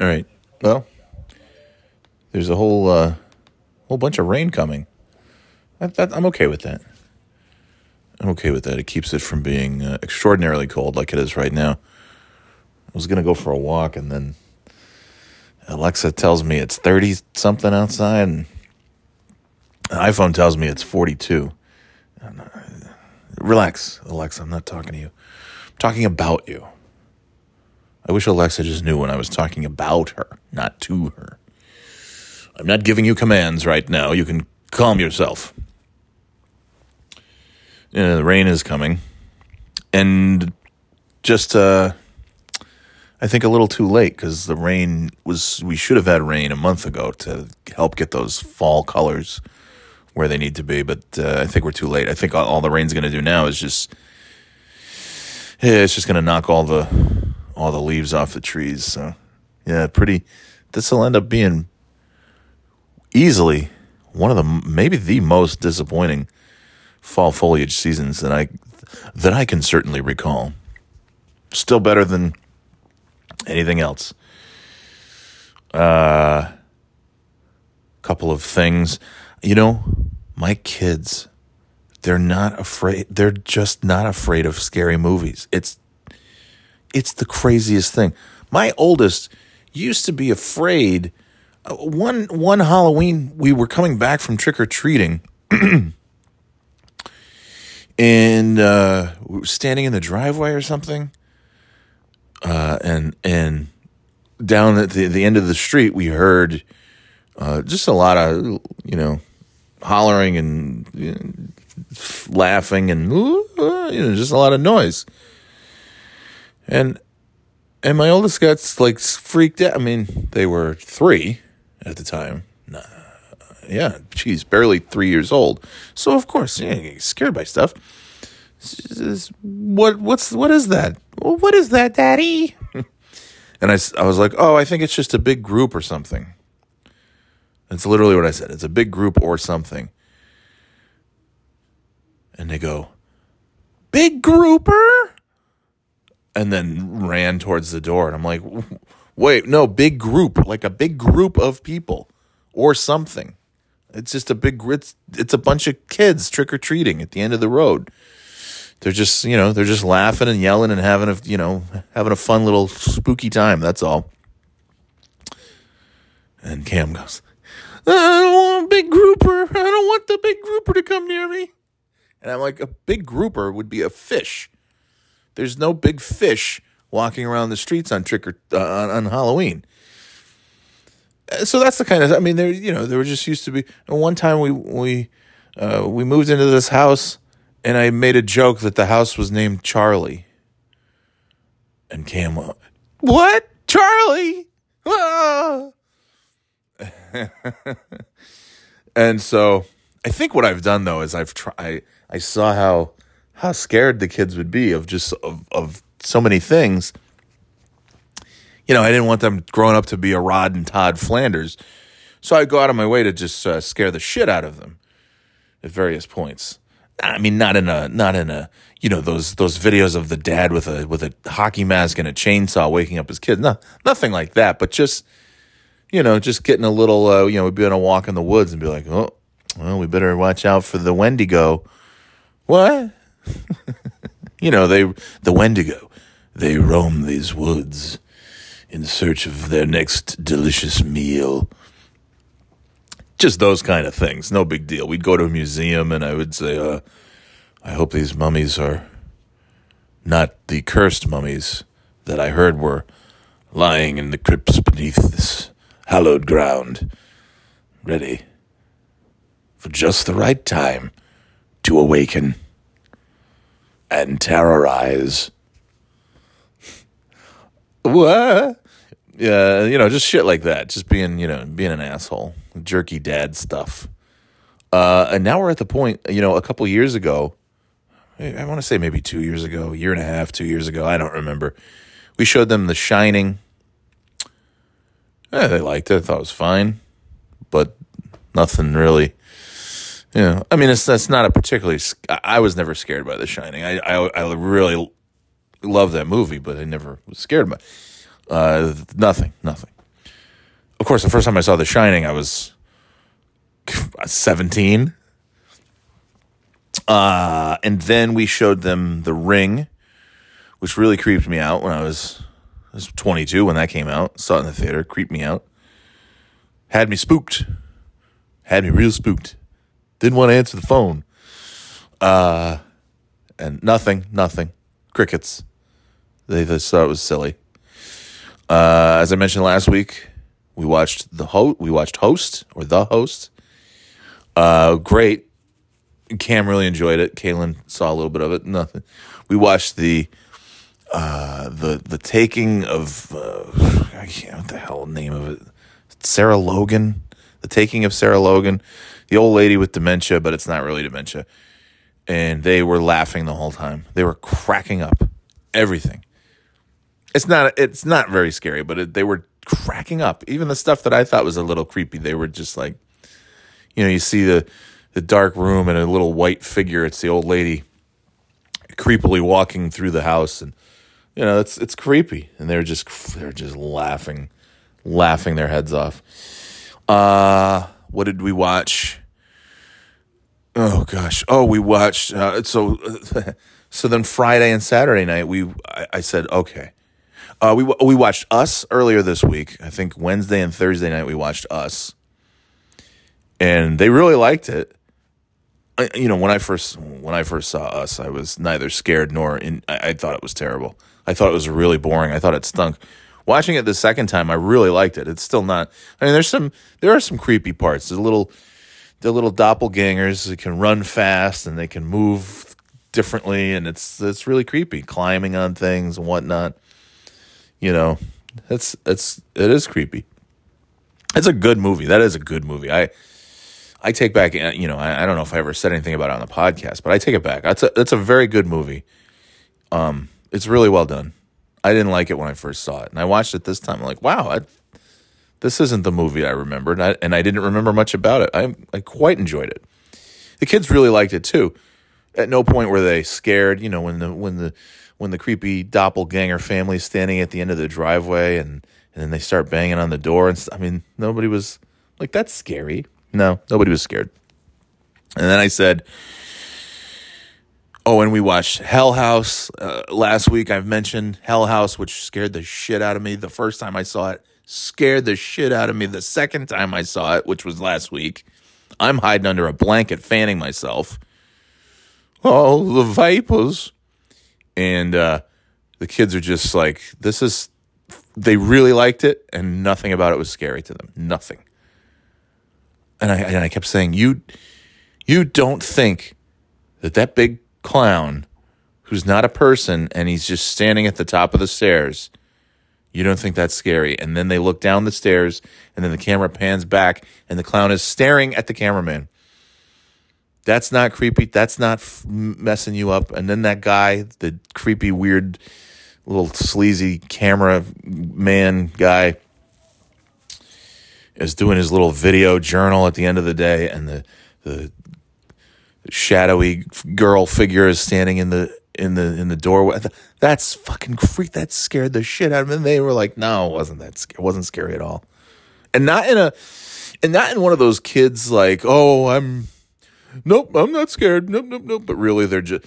All right. Well, there's a whole uh, whole bunch of rain coming. That, I'm okay with that. I'm okay with that. It keeps it from being uh, extraordinarily cold like it is right now. I was gonna go for a walk, and then Alexa tells me it's 30 something outside, and the iPhone tells me it's 42. Relax, Alexa. I'm not talking to you. I'm talking about you. I wish Alexa just knew when I was talking about her, not to her. I'm not giving you commands right now. You can calm yourself. Yeah, the rain is coming. And just, uh, I think a little too late because the rain was, we should have had rain a month ago to help get those fall colors where they need to be. But uh, I think we're too late. I think all, the rain's going to do now is just, yeah, it's just going to knock all the, all the leaves off the trees. So, yeah, pretty, this will end up being easily one of the, maybe the most disappointing fall foliage seasons that I that I can certainly recall. Still better than anything else. A uh, couple of things, you know, my kids, they're not afraid. They're just not afraid of scary movies. It's it's the craziest thing. My oldest used to be afraid. Uh, one one Halloween, we were coming back from trick or treating. and uh, we were standing in the driveway or something, uh, and and down at the the end of the street, we heard uh, just a lot of you know hollering and you know, laughing and you know just a lot of noise, and and my oldest got like freaked out. I mean, they were three at the time. Nah, yeah, she's barely three years old. So of course, yeah, scared by stuff. What what's what is that? What is that, Daddy? and I, I was like, oh, I think it's just a big group or something. That's literally what I said. It's a big group or something. And they go, big grouper, and then ran towards the door. And I'm like, wait, no, big group, like a big group of people or something. It's just a big it's it's a bunch of kids trick or treating at the end of the road. They're just you know they're just laughing and yelling and having a you know having a fun little spooky time. That's all. And Cam goes, I don't want a big grouper. I don't want the big grouper to come near me. And I'm like, a big grouper would be a fish. There's no big fish walking around the streets on trick or uh, on, Halloween. So that's the kind of I mean there you know there were just used to be and one time we we uh, we moved into this house and I made a joke that the house was named Charlie. And Cam what? Charlie? Ah. and so I think what I've done though is I've tried I saw how how scared the kids would be of just of, of so many things you know, I didn't want them growing up to be a Rod and Todd Flanders. So I go out of my way to just uh, scare the shit out of them at various points. I mean, not in a, not in a, you know, those those videos of the dad with a with a hockey mask and a chainsaw waking up his kids. No, nothing like that. But just, you know, just getting a little, uh, you know, we'd be on a walk in the woods and be like, oh, well, we better watch out for the Wendigo. What? you know, they the Wendigo. They roam these woods in search of their next delicious meal. Just those kind of things. No big deal. We'd go to a museum and I would say, uh, I hope these mummies are not the cursed mummies that I heard were lying in the crypts beneath this hallowed ground, ready for just the right time to awaken and terrorize what? Yeah, you know, just shit like that. Just being, you know, being an asshole, jerky dad stuff. Uh, and now we're at the point, you know, a couple years ago, I want to say maybe two years ago, year and a half, two years ago, I don't remember. We showed them The Shining. Yeah, they liked it. I thought it was fine, but nothing really. Know, I mean, it's that's not a particularly. I was never scared by The Shining. I I, I really love that movie, but I never was scared by Uh, nothing, nothing. of course, the first time I saw The Shining, I was 17. Uh, and then we showed them The Ring, which really creeped me out when I was, I was 22 when that came out. Saw it in the theater, creeped me out. Had me spooked. Had me real spooked. Didn't want to answer the phone. Uh, and nothing, nothing. Crickets. They just thought it was silly. Uh, as I mentioned last week, we watched the host. We watched Host or the Host. Uh, great. Cam really enjoyed it. Kaylin saw a little bit of it. Nothing. We watched the uh, the the taking of uh, I can't what the hell name of it. Sarah Logan. The taking of Sarah Logan, the old lady with dementia, but it's not really dementia. And they were laughing the whole time. They were cracking up. Everything. It's not it's not very scary, but it, they were cracking up. Even the stuff that I thought was a little creepy, they were just like, you know, you see the the dark room and a little white figure. It's the old lady creepily walking through the house, and you know, it's it's creepy. And they're just they're just laughing, laughing their heads off. Uh, what did we watch? Oh gosh. Oh, we watched. Uh, so, so then Friday and Saturday night, we I, I said okay. Uh, we we watched Us earlier this week. I think Wednesday and Thursday night we watched Us, and they really liked it. I, you know, when I first when I first saw Us, I was neither scared nor in. I, I thought it was terrible. I thought it was really boring. I thought it stunk. Watching it the second time, I really liked it. It's still not. I mean, there's some there are some creepy parts. A little the little doppelgangers that can run fast and they can move differently, and it's it's really creepy, climbing on things and whatnot you know, it's it's it is creepy. It's a good movie. That is a good movie. I I take back. You know, I, I don't know if I ever said anything about it on the podcast, but I take it back. That's a that's a very good movie. Um, it's really well done. I didn't like it when I first saw it, and I watched it this time. I'm like, wow, I, this isn't the movie I remembered, and I, and I didn't remember much about it. I I quite enjoyed it. The kids really liked it too. At no point were they scared. You know, when the when the when the creepy doppelganger family is standing at the end of the driveway and and then they start banging on the door and I mean nobody was like that's scary. No, nobody was scared. And then I said, "Oh, and we watched Hell House uh, last week. I've mentioned Hell House, which scared the shit out of me the first time I saw it. Scared the shit out of me the second time I saw it, which was last week. I'm hiding under a blanket, fanning myself. Oh, the vipers and uh, the kids are just like, this is. They really liked it, and nothing about it was scary to them. Nothing. And I and I kept saying, you, you don't think that that big clown, who's not a person, and he's just standing at the top of the stairs. You don't think that's scary. And then they look down the stairs, and then the camera pans back, and the clown is staring at the cameraman. That's not creepy. That's not f- messing you up. And then that guy, the creepy, weird, little sleazy camera man guy, is doing his little video journal at the end of the day, and the the shadowy girl figure is standing in the in the in the doorway. That's fucking freak. That scared the shit out of me. And they were like, "No, it wasn't that. It wasn't scary at all." And not in a, and not in one of those kids like, "Oh, I'm." nope, I'm not scared. Nope, nope, nope. But really, they're just,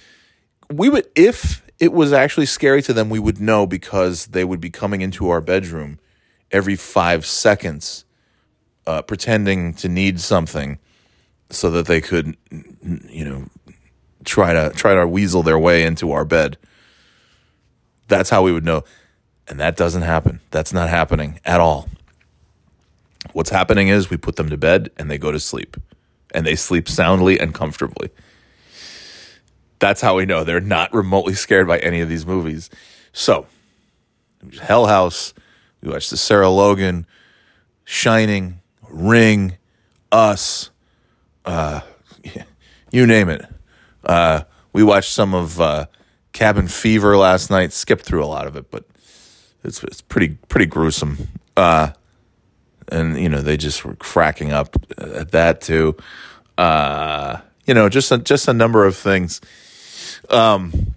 we would, if it was actually scary to them, we would know because they would be coming into our bedroom every five seconds, uh, pretending to need something so that they could, you know, try to try to weasel their way into our bed. That's how we would know. And that doesn't happen. That's not happening at all. What's happening is we put them to bed and they go to sleep and they sleep soundly and comfortably. That's how we know they're not remotely scared by any of these movies. So, Hell House, we watched the Sarah Logan, Shining, Ring, Us, uh, you name it. Uh, we watched some of uh, Cabin Fever last night. Skipped through a lot of it, but it's it's pretty pretty gruesome. Uh, and you know they just were cracking up at that too. Uh, you know, just a, just a number of things. Um,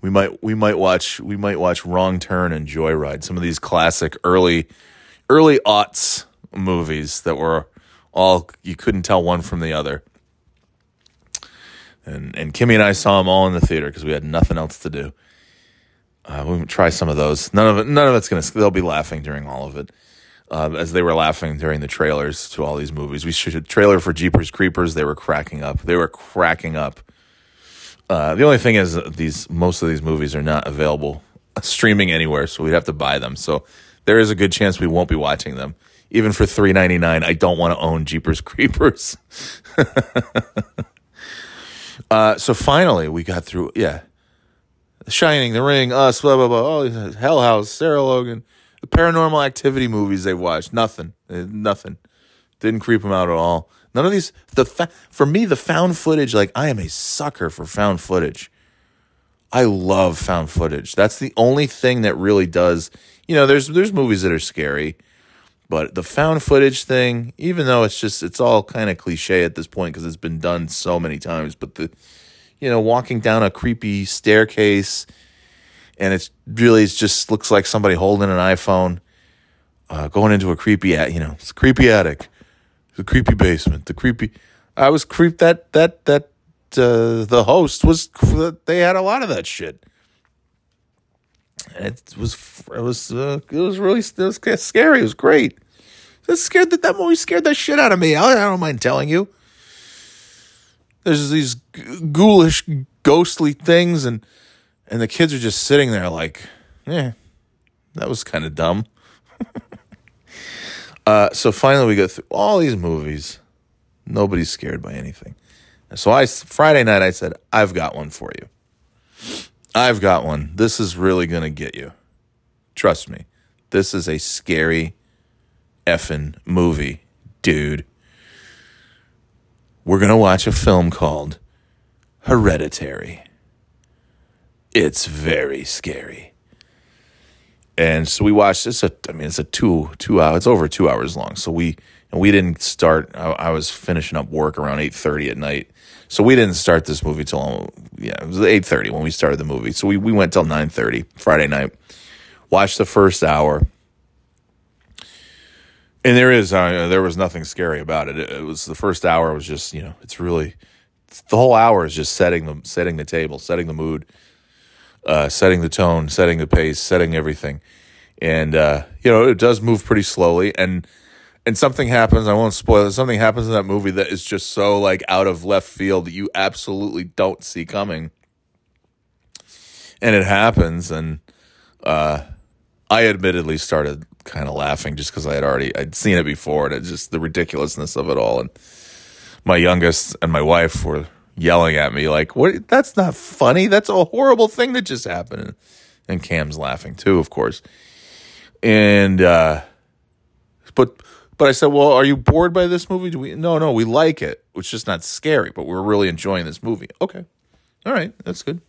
we might we might watch we might watch Wrong Turn and Joyride, some of these classic early early aughts movies that were all you couldn't tell one from the other. And and Kimmy and I saw them all in the theater because we had nothing else to do. Uh, we try some of those. None of it. None of it's gonna. They'll be laughing during all of it, uh, as they were laughing during the trailers to all these movies. We should a trailer for Jeepers Creepers. They were cracking up. They were cracking up. Uh, the only thing is, these most of these movies are not available streaming anywhere, so we'd have to buy them. So there is a good chance we won't be watching them. Even for three ninety nine, I don't want to own Jeepers Creepers. uh, so finally, we got through. Yeah, Shining, The Ring, Us, blah blah blah. Oh, Hell House, Sarah Logan, the Paranormal Activity movies they watched. Nothing, eh, nothing. Didn't creep them out at all. None of these. The fa- for me, the found footage. Like I am a sucker for found footage. I love found footage. That's the only thing that really does. You know, there's there's movies that are scary, but the found footage thing, even though it's just it's all kind of cliche at this point because it's been done so many times, but the you know, walking down a creepy staircase and it's really it just looks like somebody holding an iPhone uh, going into a creepy you know, it's creepy attic, the creepy basement, the creepy I was creeped that that that uh, the host was they had a lot of that shit. It was it was uh, it was really it was scary. It was great. It scared that that movie scared the shit out of me. I, I don't mind telling you. There's these ghoulish, ghostly things, and and the kids are just sitting there like, yeah, that was kind of dumb. uh, so finally, we go through all these movies. Nobody's scared by anything. So I Friday night I said, I've got one for you. I've got one. This is really going to get you. Trust me. This is a scary effing movie, dude. We're going to watch a film called Hereditary. It's very scary. And so we watched this. I mean, it's a two two hour. It's over two hours long. So we and we didn't start. I, I was finishing up work around eight thirty at night, so we didn't start this movie till yeah, it was eight thirty when we started the movie. So we we went till nine thirty Friday night. Watched the first hour, and there is uh, there was nothing scary about it. it. it. was the first hour was just you know it's really it's, the whole hour is just setting the setting the table, setting the mood, uh, setting the tone, setting the pace, setting everything, and uh, you know it does move pretty slowly and and something happens. I won't spoil it. Something happens in that movie that is just so like out of left field that you absolutely don't see coming, and it happens. And uh, I admittedly started kind of laughing just because I had already I'd seen it before, and it just the ridiculousness of it all. And my youngest and my wife were yelling at me like, "What? That's not funny. That's a horrible thing that just happened." And Cam's laughing too, of course. And uh, but but I said, "Well, are you bored by this movie?" Do we? No, no, we like it. It's just not scary, but we're really enjoying this movie. Okay, all right, that's good.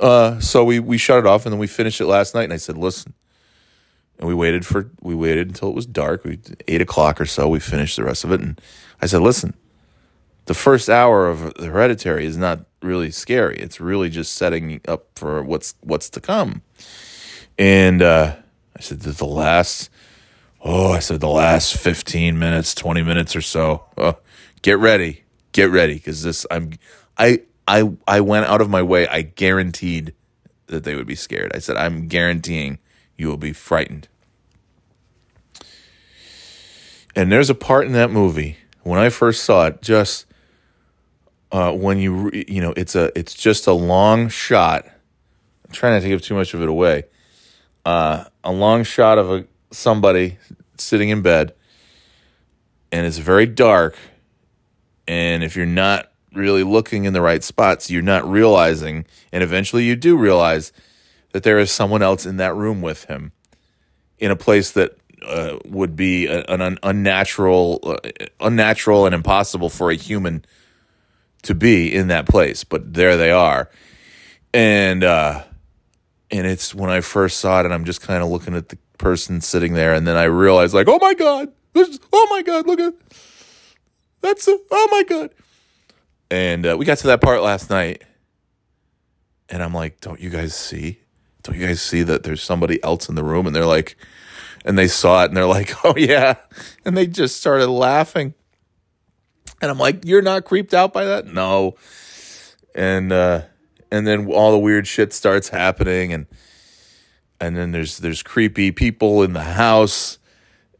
Uh, so we we shut it off, and then we finished it last night. And I said, "Listen," and we waited for we waited until it was dark. We eight o'clock or so. We finished the rest of it, and I said, "Listen, the first hour of Hereditary is not really scary. It's really just setting up for what's what's to come." And uh, I said, "The last." Oh, I said the last 15 minutes, 20 minutes or so. Oh, get ready. Get ready cuz this I'm I I I went out of my way. I guaranteed that they would be scared. I said I'm guaranteeing you will be frightened. And there's a part in that movie when I first saw it just uh, when you you know it's a it's just a long shot. I'm trying not to give too much of it away. Uh, a long shot of a somebody sitting in bed and it's very dark and if you're not really looking in the right spots you're not realizing and eventually you do realize that there is someone else in that room with him in a place that uh, would be an un- unnatural uh, unnatural and impossible for a human to be in that place but there they are and uh and it's when i first saw it and i'm just kind of looking at the person sitting there, and then I realized, like, oh my god, this, oh my god, look at that's a, oh my god. And uh, we got to that part last night, and I'm like, don't you guys see? Don't you guys see that there's somebody else in the room? And they're like, and they saw it and they're like, "Oh yeah," and they just started laughing. And I'm like, "You're not creeped out by that?" No. And uh, and then all the weird shit starts happening, and and then there's there's creepy people in the house,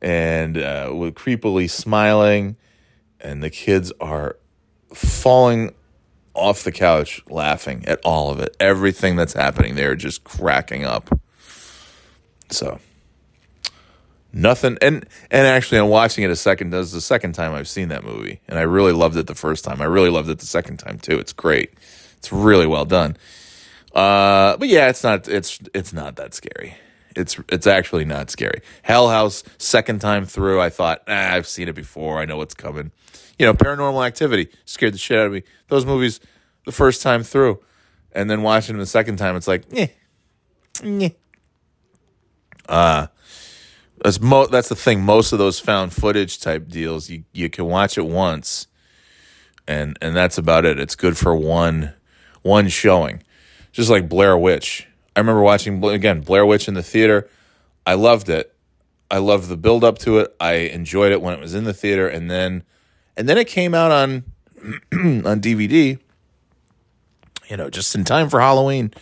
and uh, with creepily smiling, and the kids are falling off the couch laughing at all of it. Everything that's happening, they're just cracking up. So nothing and and actually I'm watching it a second is the second time I've seen that movie and I really loved it the first time. I really loved it the second time too. It's great. It's really well done. Uh but yeah, it's not it's it's not that scary. It's it's actually not scary. Hell House second time through I thought, ah, I've seen it before. I know what's coming. You know, Paranormal Activity scared the shit out of me. Those movies the first time through and then watching them the second time it's like, eh. eh. Uh that's mo- that's the thing. Most of those found footage type deals, you you can watch it once, and and that's about it. It's good for one one showing, just like Blair Witch. I remember watching again Blair Witch in the theater. I loved it. I loved the build up to it. I enjoyed it when it was in the theater, and then and then it came out on on DVD. You know, just in time for Halloween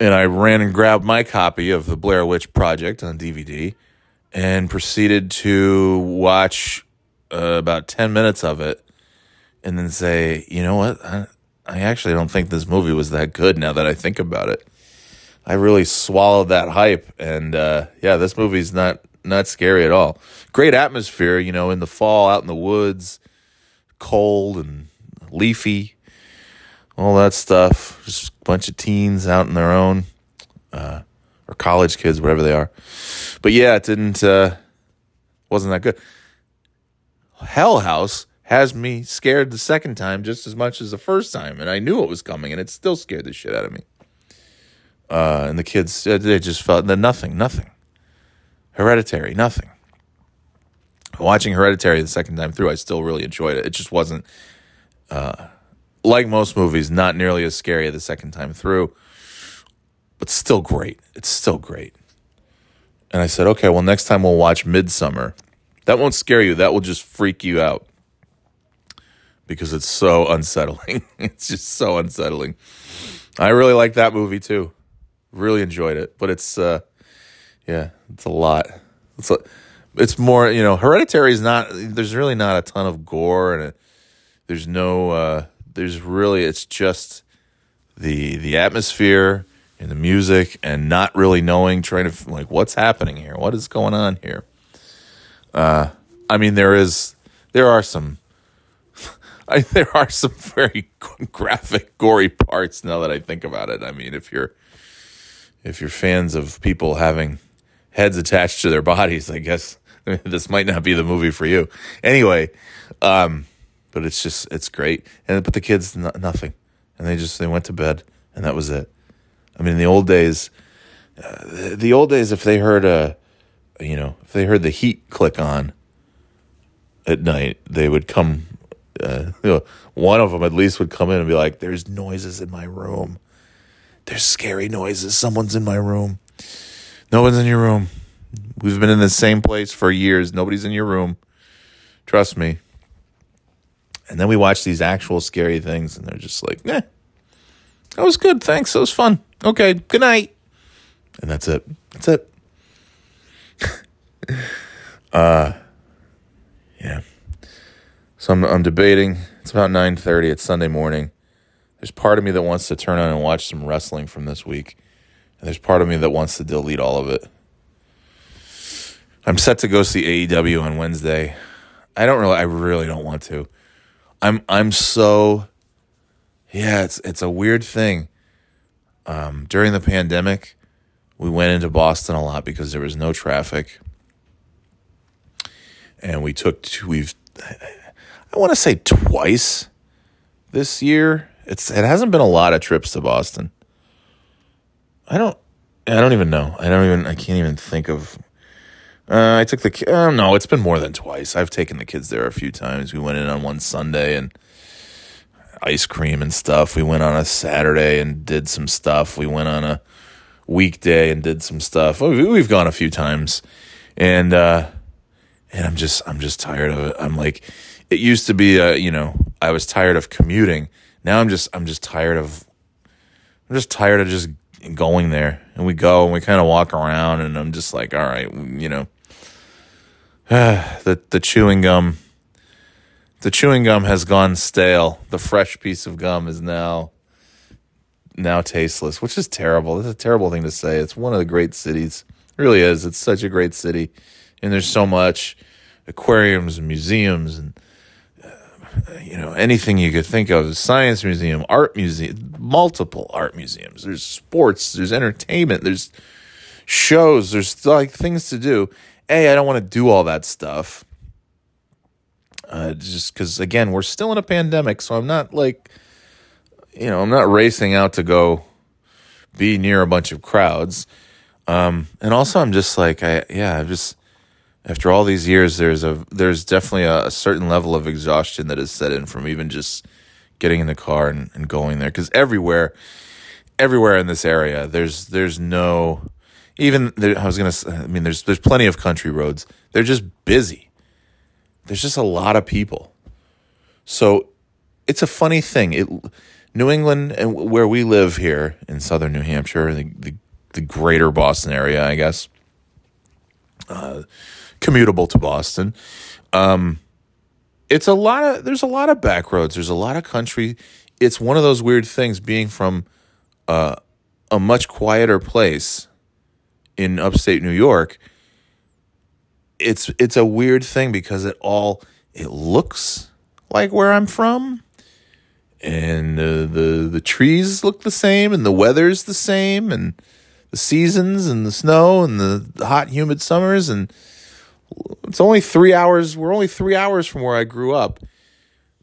and I ran and grabbed my copy of the Blair Witch Project on DVD and proceeded to watch uh, about 10 minutes of it and then say, you know what? I, I actually don't think this movie was that good now that I think about it. I really swallowed that hype. And uh, yeah, this movie's not, not scary at all. Great atmosphere, you know, in the fall, out in the woods, cold and leafy all that stuff. Just a bunch of teens out on their own, uh, or college kids, whatever they are. But yeah, it didn't uh, wasn't that good. Hell House has me scared the second time just as much as the first time, and I knew it was coming, and it still scared the shit out of me. Uh, and the kids, they just felt nothing, nothing. Hereditary, nothing. Watching Hereditary the second time through, I still really enjoyed it. It just wasn't. Uh, like most movies, not nearly as scary the second time through, but still great. It's still great. And I said, okay, well, next time we'll watch Midsommar. That won't scare you. That will just freak you out because it's so unsettling. it's just so unsettling. I really like that movie too. Really enjoyed it, but it's uh, yeah, it's a lot. It's a, it's more you know, Hereditary is not. There's really not a ton of gore and there's no uh, there's really it's just the the atmosphere and the music and not really knowing trying to like what's happening here? What is going on here? Uh i mean there is there are some I, there are some very graphic gory parts now that i think about it. I mean if you're if you're fans of people having heads attached to their bodies i guess this might not be the movie for you. Anyway um but it's just it's great. And but the kids nothing, and they just they went to bed, and that was it. I mean, in the old days, uh, the, the old days, if they heard a, you know, if they heard the heat click on at night, they would come. Uh, you know, one of them at least would come in and be like, "There's noises in my room. There's scary noises. Someone's in my room. No one's in your room. We've been in the same place for years. Nobody's in your room. Trust me." And then we watch these actual scary things, and they're just like, "Eh, that was good. Thanks. That was fun. Okay, good night." And that's it. That's it. uh, yeah. So I'm I'm debating. It's about nine thirty. It's Sunday morning. There's part of me that wants to turn on and watch some wrestling from this week, and there's part of me that wants to delete all of it. I'm set to go see AEW on Wednesday. I don't really. I really don't want to. I'm I'm so yeah, it's it's a weird thing. Um, during the pandemic, we went into Boston a lot because there was no traffic, and we took we've I want to say twice this year. It's it hasn't been a lot of trips to Boston. I don't I don't even know. I don't even I can't even think of uh, I took the. Uh, no, it's been more than twice. I've taken the kids there a few times. We went in on one Sunday and ice cream and stuff. We went on a Saturday and did some stuff. We went on a weekday and did some stuff. We've gone a few times, and uh, and I'm just I'm just tired of it. I'm like, it used to be, uh, you know, I was tired of commuting. Now I'm just I'm just tired of I'm just tired of just going there. And we go and we kind of walk around, and I'm just like, all right, you know, the the chewing gum. The chewing gum has gone stale. The fresh piece of gum is now now tasteless, which is terrible. It's a terrible thing to say. It's one of the great cities. It really is. It's such a great city. And there's so much aquariums and museums and uh, you know anything you could think of a science museum art museum multiple art museums there's sports there's entertainment there's shows there's like things to do a i don't want to do all that stuff uh, just because again we're still in a pandemic so i'm not like you know, I'm not racing out to go be near a bunch of crowds. Um, and also I'm just like, I, yeah, i just, after all these years, there's a, there's definitely a, a, certain level of exhaustion that is set in from even just getting in the car and, and going there. Cause everywhere, everywhere in this area, there's, there's no, even there, I was to, I mean, there's, there's plenty of country roads. They're just busy. There's just a lot of people. So it's a funny thing. It, New England and where we live here in southern New Hampshire, the, the, the greater Boston area, I guess, uh, commutable to Boston. Um, it's a lot of there's a lot of back roads. There's a lot of country. It's one of those weird things being from uh, a much quieter place in upstate New York. It's it's a weird thing because it all it looks like where I'm from, and the the trees look the same, and the weather's the same, and the seasons, and the snow, and the, the hot, humid summers, and it's only three hours. We're only three hours from where I grew up,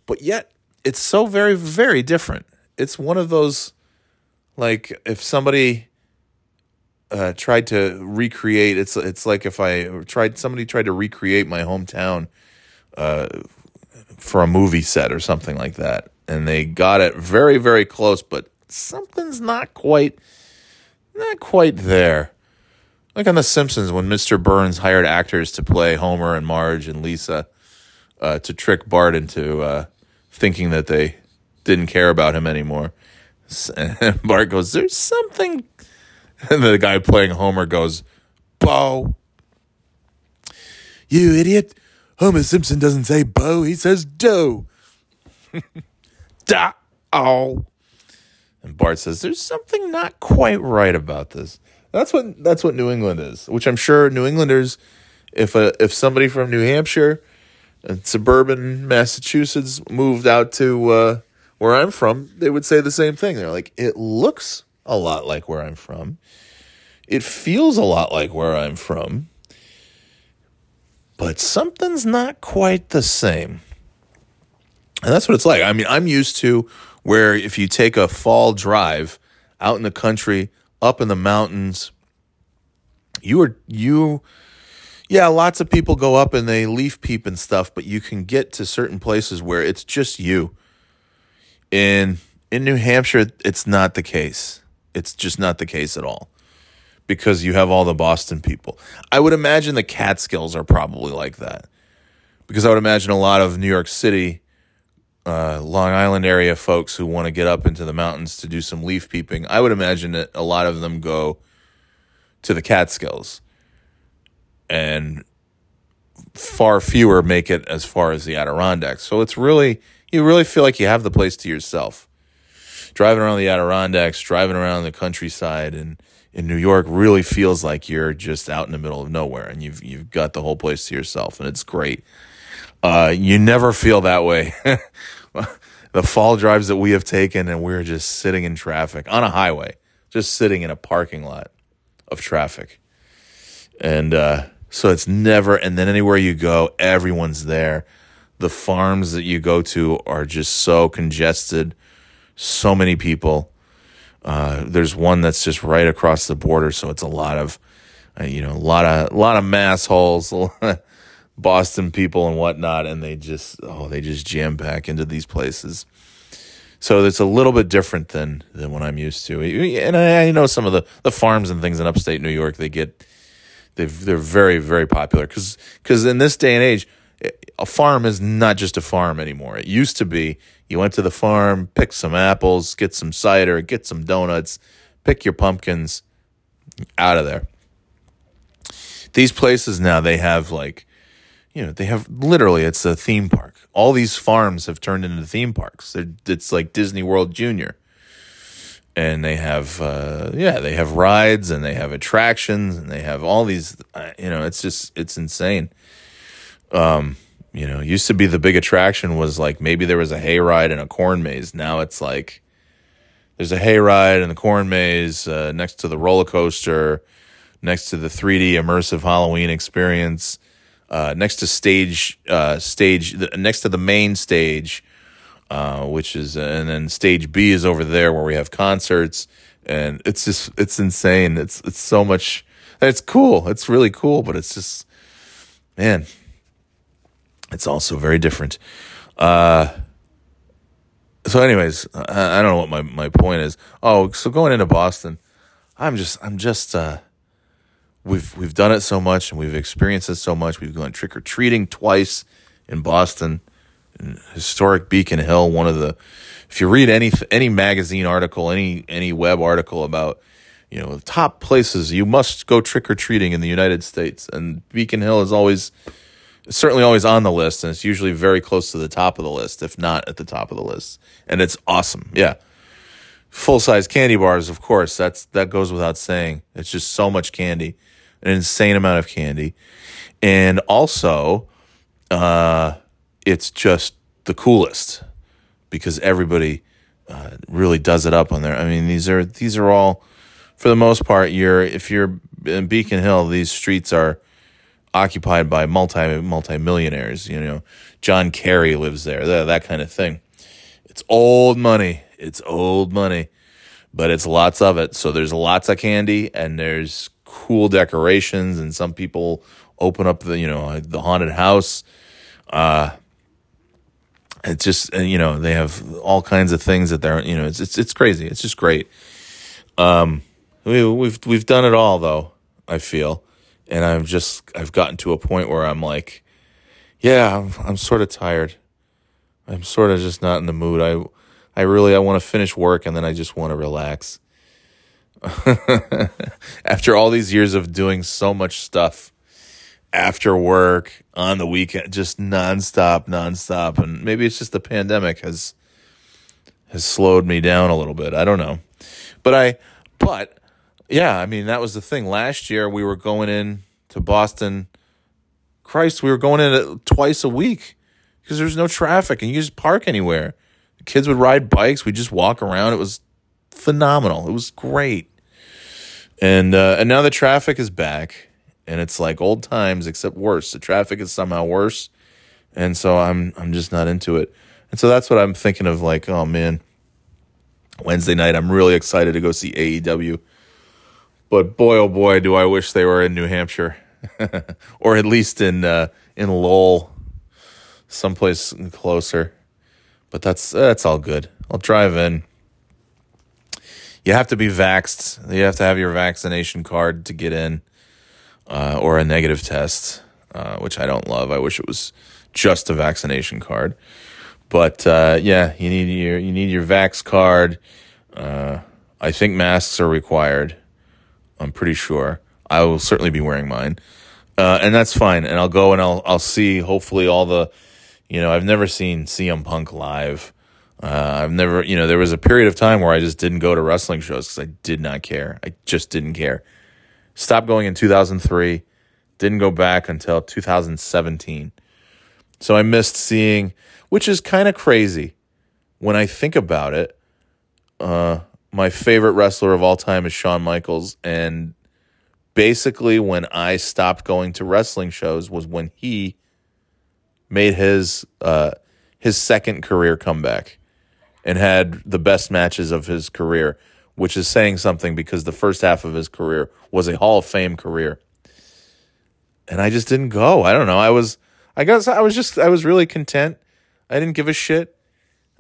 but yet it's so very, very different. It's one of those, like if somebody uh, tried to recreate. It's it's like if I tried somebody tried to recreate my hometown uh, for a movie set or something like that and they got it very very close but something's not quite not quite there like on the simpsons when mr burns hired actors to play homer and marge and lisa uh, to trick bart into uh, thinking that they didn't care about him anymore and bart goes there's something and the guy playing homer goes bo you idiot homer simpson doesn't say bo he says doe da oh. And Bart says, "There's something not quite right about this." That's what that's what New England is, which I'm sure New Englanders, if a if somebody from New Hampshire, and suburban Massachusetts moved out to uh, where I'm from, they would say the same thing. They're like, "It looks a lot like where I'm from. It feels a lot like where I'm from." But something's not quite the same. And that's what it's like. I mean, I'm used to where if you take a fall drive out in the country, up in the mountains, you are you yeah, lots of people go up and they leaf peep and stuff, but you can get to certain places where it's just you. In in New Hampshire, it's not the case. It's just not the case at all. Because you have all the Boston people. I would imagine the Catskills are probably like that. Because I would imagine a lot of New York City uh, Long Island area folks who want to get up into the mountains to do some leaf peeping, I would imagine that a lot of them go to the Catskills, and far fewer make it as far as the Adirondacks. So it's really you really feel like you have the place to yourself. Driving around the Adirondacks, driving around the countryside, and in New York really feels like you're just out in the middle of nowhere, and you've you've got the whole place to yourself, and it's great. Uh, you never feel that way. the fall drives that we have taken, and we're just sitting in traffic on a highway, just sitting in a parking lot of traffic. And uh, so it's never, and then anywhere you go, everyone's there. The farms that you go to are just so congested, so many people. Uh, there's one that's just right across the border, so it's a lot of, uh, you know, a lot of, a lot of mass holes, Boston people and whatnot, and they just oh they just jam back into these places. So it's a little bit different than than what I'm used to. And I, I know some of the, the farms and things in upstate New York. They get they they're very very popular because because in this day and age, a farm is not just a farm anymore. It used to be you went to the farm, pick some apples, get some cider, get some donuts, pick your pumpkins, out of there. These places now they have like you know, they have literally it's a theme park. All these farms have turned into theme parks. It's like Disney World Junior. And they have, uh, yeah, they have rides and they have attractions and they have all these, uh, you know, it's just, it's insane. Um, you know, used to be the big attraction was like maybe there was a hayride and a corn maze. Now it's like there's a hayride and the corn maze uh, next to the roller coaster, next to the 3D immersive Halloween experience uh, next to stage uh, stage next to the main stage, uh, which is and then stage B is over there where we have concerts, and it's just it's insane. It's it's so much. It's cool. It's really cool, but it's just man, it's also very different. Uh, so, anyways, I, I don't know what my my point is. Oh, so going into Boston, I'm just I'm just uh we've we've done it so much and we've experienced it so much. We've gone trick or treating twice in Boston, in historic Beacon Hill. One of the, if you read any any magazine article, any any web article about, you know, the top places you must go trick or treating in the United States, and Beacon Hill is always. Certainly, always on the list, and it's usually very close to the top of the list, if not at the top of the list. And it's awesome. Yeah, full size candy bars, of course. That's that goes without saying. It's just so much candy an insane amount of candy. And also, uh, it's just the coolest because everybody uh, really does it up on there. I mean, these are these are all, for the most part, you're if you're in Beacon Hill, these streets are occupied by multi multi millionaires. You know, John Kerry lives there, that, that kind of thing. It's old money. It's old money, but it's lots of it. So there's lots of candy and there's cool decorations, and some people open up the you know the haunted house. Uh, it's just you know they have all kinds of things that they're you know it's it's it's crazy. It's just great. Um, we, we've we've done it all though. I feel, and I've just I've gotten to a point where I'm like, yeah, I'm I'm sort of tired. I'm sort of just not in the mood. I I really I want to finish work and then I just want to relax. after all these years of doing so much stuff after work on the weekend, just nonstop, nonstop, and maybe it's just the pandemic has has slowed me down a little bit. I don't know, but I, but yeah, I mean that was the thing. Last year we were going in to Boston. Christ, we were going in twice a week because there's no traffic and you just park anywhere. The kids would ride bikes. We just walk around. It was phenomenal. It was great and uh, and now the traffic is back, and it's like old times except worse. The traffic is somehow worse, and so I'm I'm just not into it. And so that's what I'm thinking of. Like, oh man, Wednesday night, I'm really excited to go see AEW. But boy, oh boy, do I wish they were in New Hampshire, or at least in uh, in Lowell, someplace closer. But that's that's all good. I'll drive in you have to be vaxxed. You have to have your vaccination card to get in, uh, or a negative test, uh, which I don't love. I wish it was just a vaccination card. But uh, yeah, you need your you need your vax card. Uh, I think masks are required. I'm pretty sure. I will certainly be wearing mine, uh, and that's fine. And I'll go and I'll I'll see. Hopefully, all the, you know, I've never seen CM Punk live. Uh, I've never, you know, there was a period of time where I just didn't go to wrestling shows because I did not care. I just didn't care. Stopped going in 2003, didn't go back until 2017. So I missed seeing, which is kind of crazy when I think about it. Uh, my favorite wrestler of all time is Shawn Michaels. And basically, when I stopped going to wrestling shows was when he made his uh, his second career comeback and had the best matches of his career, which is saying something because the first half of his career was a Hall of Fame career. And I just didn't go. I don't know. I was I guess I was just I was really content. I didn't give a shit.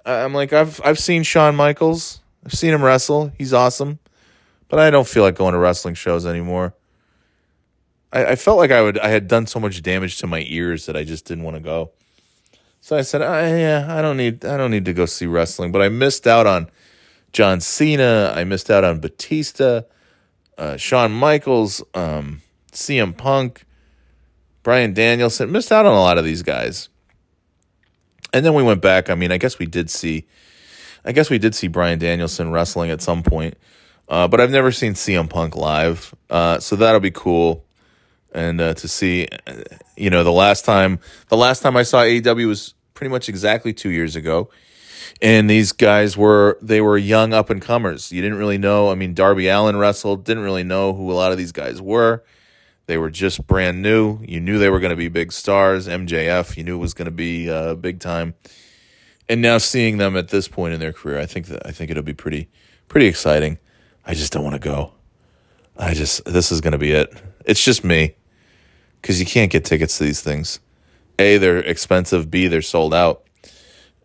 I'm like I've I've seen Shawn Michaels. I've seen him wrestle. He's awesome, but I don't feel like going to wrestling shows anymore. I, I felt like I would I had done so much damage to my ears that I just didn't want to go. So I said, I, yeah, I don't need I don't need to go see wrestling. But I missed out on John Cena. I missed out on Batista, uh, Shawn Michaels, um, CM Punk, Bryan Danielson. Missed out on a lot of these guys. And then we went back. I mean, I guess we did see, I guess we did see Bryan Danielson wrestling at some point. Uh, but I've never seen CM Punk live, uh, so that'll be cool and uh, to see, you know, the last time the last time I saw AEW was pretty much exactly two years ago, and these guys were they were young up and comers. You didn't really know. I mean, Darby Allin wrestled. Didn't really know who a lot of these guys were. They were just brand new. You knew they were going to be big stars. MJF, you knew it was going to be uh, big time. And now seeing them at this point in their career, I think that I think it'll be pretty pretty exciting. I just don't want to go. I just this is going to be it. It's just me because you can't get tickets to these things. A, they're expensive. B, they're sold out.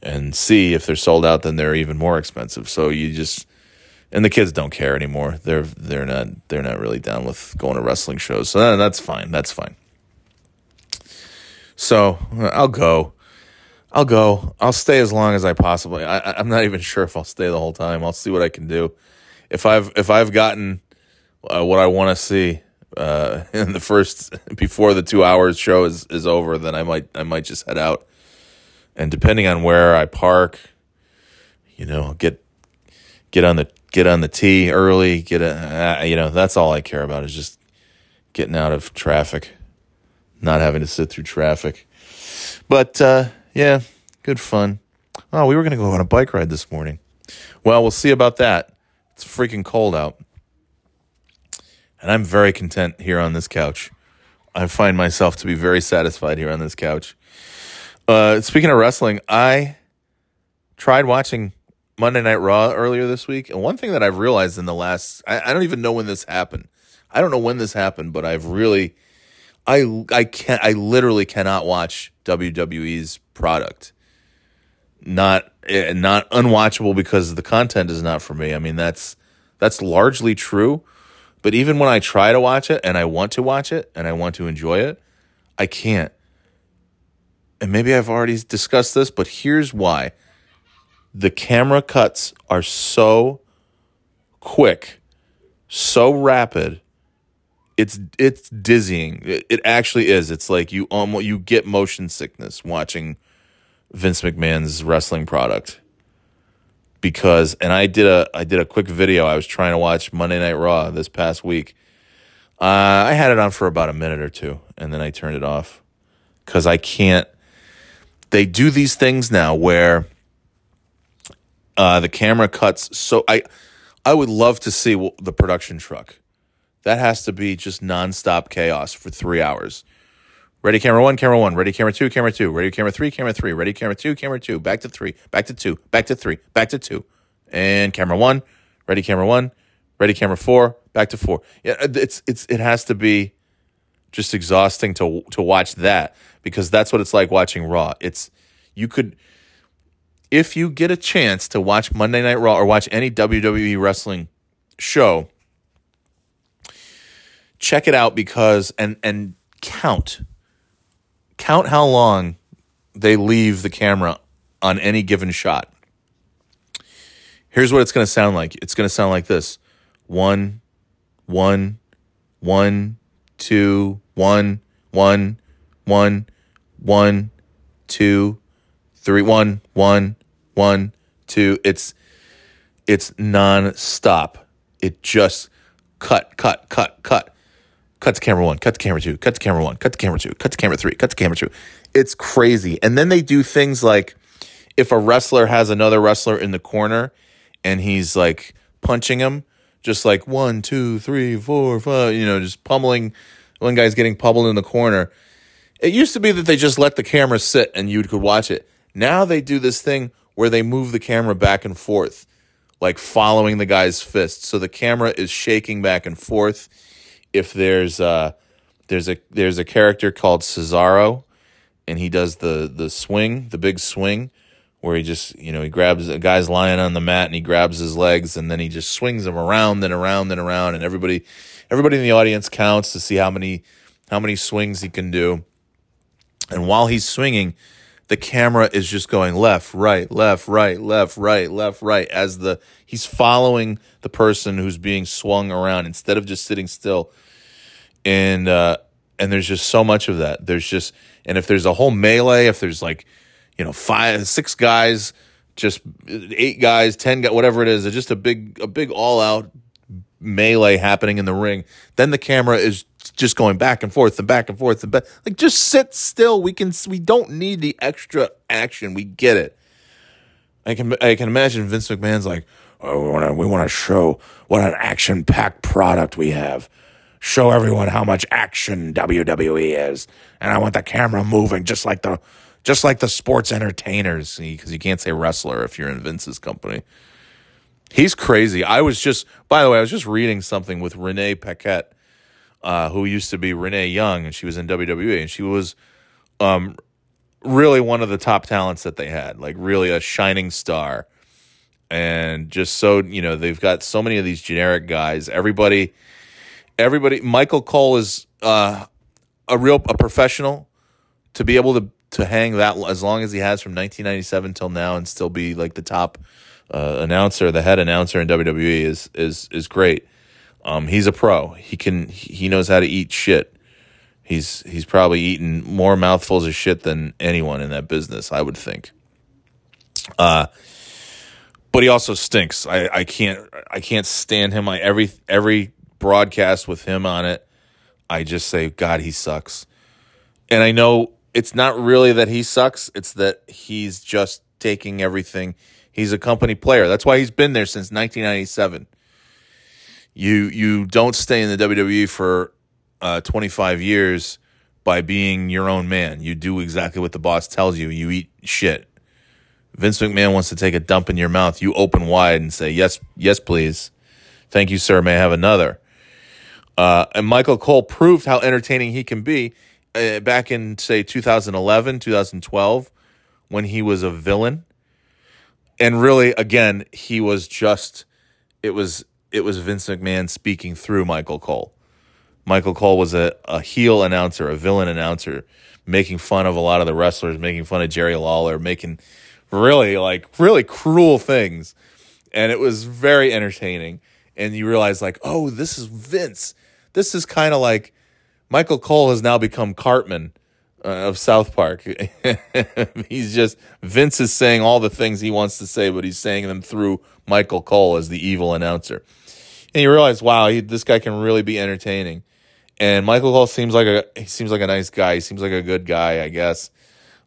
And C, if they're sold out, then they're even more expensive. So you just and the kids don't care anymore. They're they're not they're not really down with going to wrestling shows. So eh, that's fine. That's fine. So I'll go. I'll go. I'll stay as long as I possibly. I, I'm not even sure if I'll stay the whole time. I'll see what I can do. If I've if I've gotten uh, what I want to see, uh, in the first before the two hours show is, is over, then I might I might just head out. And depending on where I park, you know, get get on the get on the T early. Get a uh, you know that's all I care about is just getting out of traffic, not having to sit through traffic. But uh, yeah, good fun. Oh, we were gonna go on a bike ride this morning. Well, we'll see about that. It's freaking cold out and I'm very content here on this couch. I find myself to be very satisfied here on this couch. Uh, speaking of wrestling, I tried watching Monday Night Raw earlier this week, and one thing that I've realized in the last I, I don't even know when this happened. I don't know when this happened, but I've really I I can't I literally cannot watch WWE's product. Not eh, not unwatchable because the content is not for me. I mean that's that's largely true but even when I try to watch it and I want to watch it and I want to enjoy it, I can't. And maybe I've already discussed this, but here's why. The camera cuts are so quick, so rapid. It's it's dizzying. It, it actually is. It's like you almost you get motion sickness watching Vince McMahon's wrestling product because and I did a I did a quick video. I was trying to watch Monday Night Raw this past week. Uh, I had it on for about a minute or two, and then I turned it off because I can't. They do these things now where uh, the camera cuts. So I I would love to see the production truck. That has to be just nonstop chaos for three hours. Ready camera one, camera one, ready camera two, camera two, ready camera three, camera three, ready camera two, camera two, back to three, back to two, back to three, back to two, and camera one, ready camera one, ready camera four, back to four. Yeah, uh, it's it's it has to be just exhausting to to watch that because that's what it's like watching Raw. It's you could if you get a chance to watch Monday Night Raw or watch any WWE wrestling show, check it out because and and count count how long they leave the camera on any given shot. Here's what it's going to sound like. It's going to sound like this: one, one, one, two, one, one, one, one, two, three, one, one, one, two. It's it's non-stop. It just cut, cut, cut, cut cut to camera one, cut to camera two, cut to camera one, cut to camera two, cut to camera three, cut to camera two. It's crazy. And then they do things like if a wrestler has another wrestler in the corner and he's like punching him, just like one, two, three, four, five, you know, just pummeling. One guy's getting pummeled in the corner. It used to be that they just let the camera sit and you could watch it. Now they do this thing where they move the camera back and forth, like following the guy's fist. So the camera is shaking back and forth if there's uh there's a there's a character called Cesaro and he does the the swing, the big swing where he just, you know, he grabs a guy's lying on the mat and he grabs his legs and then he just swings him around and around and around and everybody everybody in the audience counts to see how many how many swings he can do. And while he's swinging, the camera is just going left, right, left, right, left, right, left, right as the he's following the person who's being swung around instead of just sitting still. And uh and there's just so much of that. There's just and if there's a whole melee, if there's like, you know, five six guys, just eight guys, 10 guys, whatever it is, it's just a big a big all out melee happening in the ring. Then the camera is just going back and forth and back and forth and back. Like just sit still. We can we don't need the extra action. We get it. I can I can imagine Vince McMahon's like, oh, we want to we want to show what an action packed product we have. Show everyone how much action WWE is, and I want the camera moving just like the just like the sports entertainers because you can't say wrestler if you're in Vince's company. He's crazy. I was just, by the way, I was just reading something with Renee Paquette, uh, who used to be Renee Young, and she was in WWE, and she was um, really one of the top talents that they had, like really a shining star. And just so you know, they've got so many of these generic guys. Everybody, everybody. Michael Cole is uh, a real a professional to be able to to hang that as long as he has from 1997 till now and still be like the top uh, announcer, the head announcer in WWE is is is great. Um, he's a pro. He can he knows how to eat shit. He's he's probably eaten more mouthfuls of shit than anyone in that business, I would think. Uh but he also stinks. I, I can't I can't stand him. I every every broadcast with him on it, I just say, God, he sucks. And I know it's not really that he sucks, it's that he's just taking everything He's a company player. That's why he's been there since 1997. You you don't stay in the WWE for uh, 25 years by being your own man. You do exactly what the boss tells you. You eat shit. Vince McMahon wants to take a dump in your mouth. You open wide and say, "Yes, yes, please. Thank you, sir. May I have another?" Uh, and Michael Cole proved how entertaining he can be uh, back in say 2011, 2012, when he was a villain and really again he was just it was it was Vince McMahon speaking through Michael Cole. Michael Cole was a, a heel announcer, a villain announcer, making fun of a lot of the wrestlers, making fun of Jerry Lawler, making really like really cruel things. And it was very entertaining. And you realize like, oh, this is Vince. This is kind of like Michael Cole has now become Cartman uh, of South Park. he's just Vince is saying all the things he wants to say, but he's saying them through Michael Cole as the evil announcer. And you realize, wow, he, this guy can really be entertaining. And Michael Cole seems like a he seems like a nice guy. He seems like a good guy, I guess.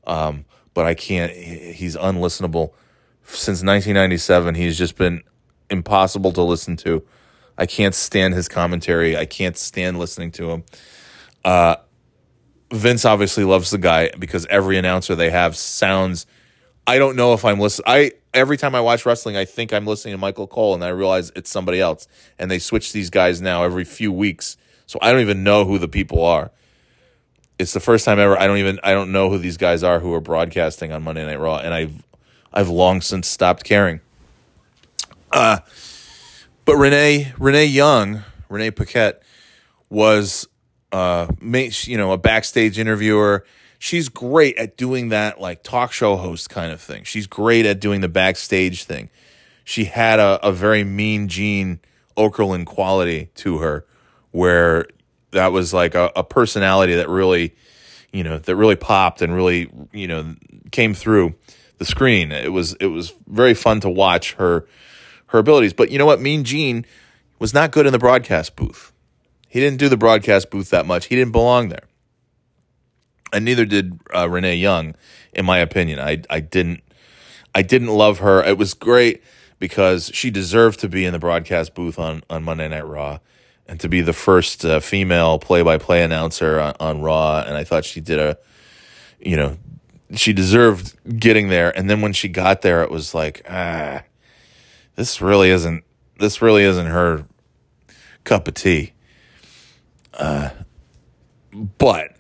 Um, but I can't. He's unlistenable. Since 1997, he's just been impossible to listen to. I can't stand his commentary. I can't stand listening to him. Uh, Vince obviously loves the guy because every announcer they have sounds. I don't know if I'm listening. I every time I watch wrestling, I think I'm listening to Michael Cole, and I realize it's somebody else. And they switch these guys now every few weeks, so I don't even know who the people are. It's the first time ever. I don't even. I don't know who these guys are who are broadcasting on Monday Night Raw, and I've I've long since stopped caring. Uh, but Renee Renee Young, Renee Paquette was uh, you know, a backstage interviewer. She's great at doing that, like talk show host kind of thing. She's great at doing the backstage thing. She had a, a very mean Gene Okerlund quality to her, where that was like a, a personality that really, you know, that really popped and really, you know, came through the screen. It was it was very fun to watch her her abilities. But you know what? Mean Gene was not good in the broadcast booth. He didn't do the broadcast booth that much. He didn't belong there. And neither did uh, Renee Young, in my opinion. I I didn't I didn't love her. It was great because she deserved to be in the broadcast booth on on Monday Night Raw and to be the first uh, female play-by-play announcer on, on Raw. And I thought she did a, you know, she deserved getting there. And then when she got there, it was like, ah, this really isn't this really isn't her cup of tea. Uh, but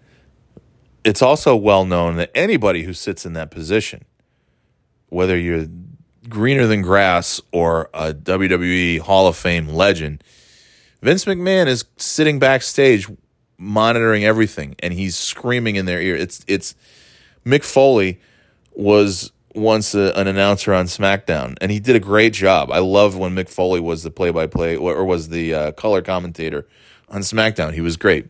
it's also well known that anybody who sits in that position whether you're greener than grass or a WWE Hall of Fame legend, Vince McMahon is sitting backstage monitoring everything and he's screaming in their ear. It's it's Mick Foley was once a, an announcer on SmackDown and he did a great job. I loved when Mick Foley was the play-by-play or was the uh, color commentator on SmackDown. He was great.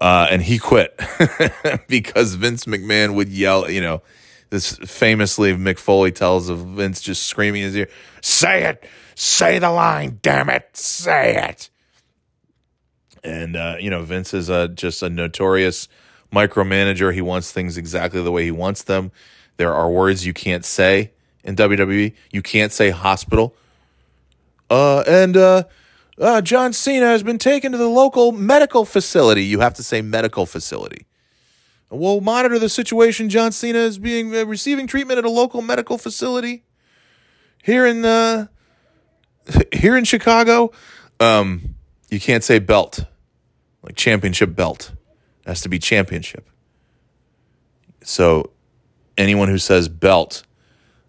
Uh, and he quit because Vince McMahon would yell, you know, this famously Mick Foley tells of Vince just screaming in his ear, "Say it, say the line, damn it, say it." And uh, you know, Vince is a, just a notorious micromanager. He wants things exactly the way he wants them. There are words you can't say in WWE. You can't say hospital. Uh, and uh, uh, John Cena has been taken to the local medical facility. You have to say medical facility. We'll monitor the situation. John Cena is being uh, receiving treatment at a local medical facility here in uh, here in Chicago. Um, you can't say belt, like championship belt. It has to be championship. So anyone who says belt,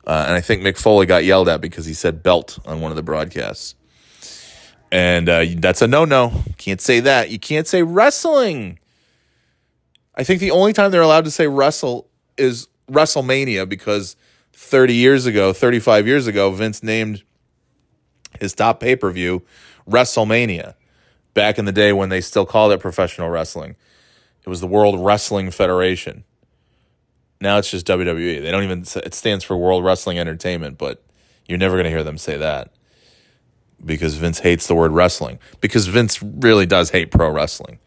uh, and I think Mick Foley got yelled at because he said belt on one of the broadcasts. And uh, that's a no no. Can't say that. You can't say wrestling. I think the only time they're allowed to say wrestle is WrestleMania because 30 years ago, 35 years ago, Vince named his top pay per view WrestleMania back in the day when they still called it professional wrestling. It was the World Wrestling Federation. Now it's just WWE. They don't even, it stands for World Wrestling Entertainment, but you're never going to hear them say that because Vince hates the word wrestling because Vince really does hate pro wrestling.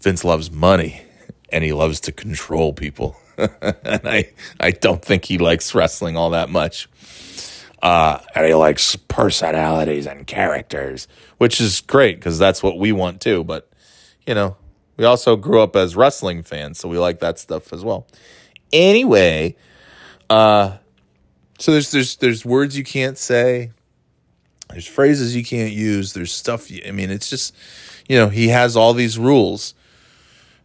Vince loves money and he loves to control people. and I, I don't think he likes wrestling all that much. Uh, and he likes personalities and characters, which is great because that's what we want too. But, you know, we also grew up as wrestling fans, so we like that stuff as well. Anyway, uh, so there's there's there's words you can't say, there's phrases you can't use, there's stuff. You, I mean, it's just you know he has all these rules,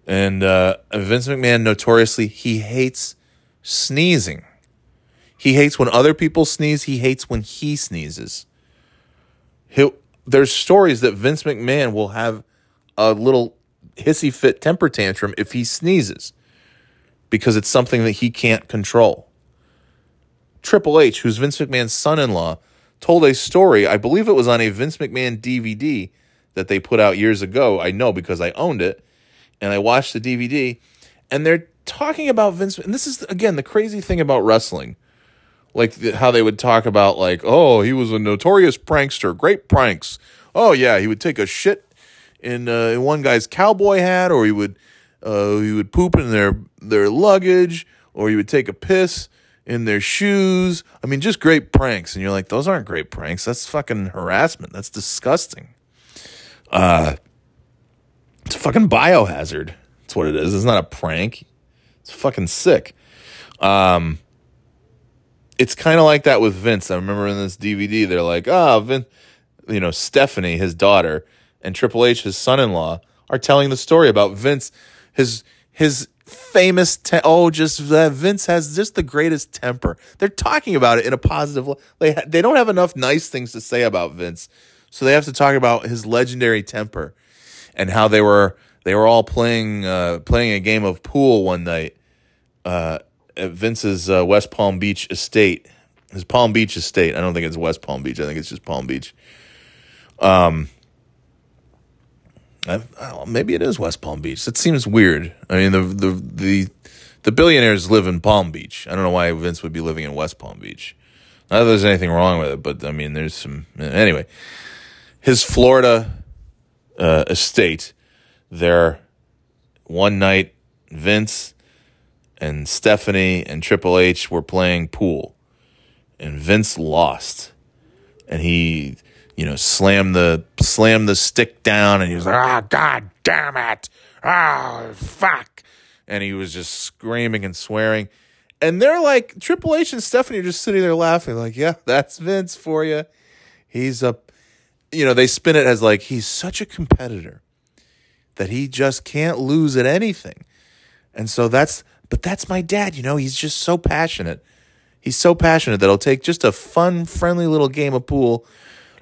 and uh, Vince McMahon notoriously he hates sneezing. He hates when other people sneeze. He hates when he sneezes. He there's stories that Vince McMahon will have a little hissy fit temper tantrum if he sneezes because it's something that he can't control. Triple H, who's Vince McMahon's son in law, told a story. I believe it was on a Vince McMahon DVD that they put out years ago. I know because I owned it and I watched the DVD, and they're talking about Vince. And this is again the crazy thing about wrestling, like how they would talk about like, oh, he was a notorious prankster, great pranks. Oh yeah, he would take a shit in, uh, in one guy's cowboy hat, or he would uh, he would poop in their their luggage, or he would take a piss in their shoes. I mean, just great pranks. And you're like, those aren't great pranks. That's fucking harassment. That's disgusting. Uh, it's a fucking biohazard. That's what it is. It's not a prank. It's fucking sick. Um, it's kind of like that with Vince. I remember in this DVD, they're like, oh, Vince, you know, Stephanie, his daughter, and Triple H, his son-in-law, are telling the story about Vince, his his famous te- oh, just that Vince has just the greatest temper. They're talking about it in a positive. They ha- they don't have enough nice things to say about Vince, so they have to talk about his legendary temper and how they were they were all playing uh, playing a game of pool one night uh, at Vince's uh, West Palm Beach estate. His Palm Beach estate. I don't think it's West Palm Beach. I think it's just Palm Beach. Um, Maybe it is West Palm Beach. That seems weird. I mean, the the the the billionaires live in Palm Beach. I don't know why Vince would be living in West Palm Beach. Not that there's anything wrong with it, but I mean, there's some anyway. His Florida uh, estate there one night vince and stephanie and triple h were playing pool and vince lost and he you know slam the slam the stick down and he was like ah oh, god damn it oh fuck and he was just screaming and swearing and they're like triple h and stephanie are just sitting there laughing like yeah that's vince for you he's a you know, they spin it as like he's such a competitor that he just can't lose at anything. And so that's, but that's my dad, you know, he's just so passionate. He's so passionate that he'll take just a fun, friendly little game of pool.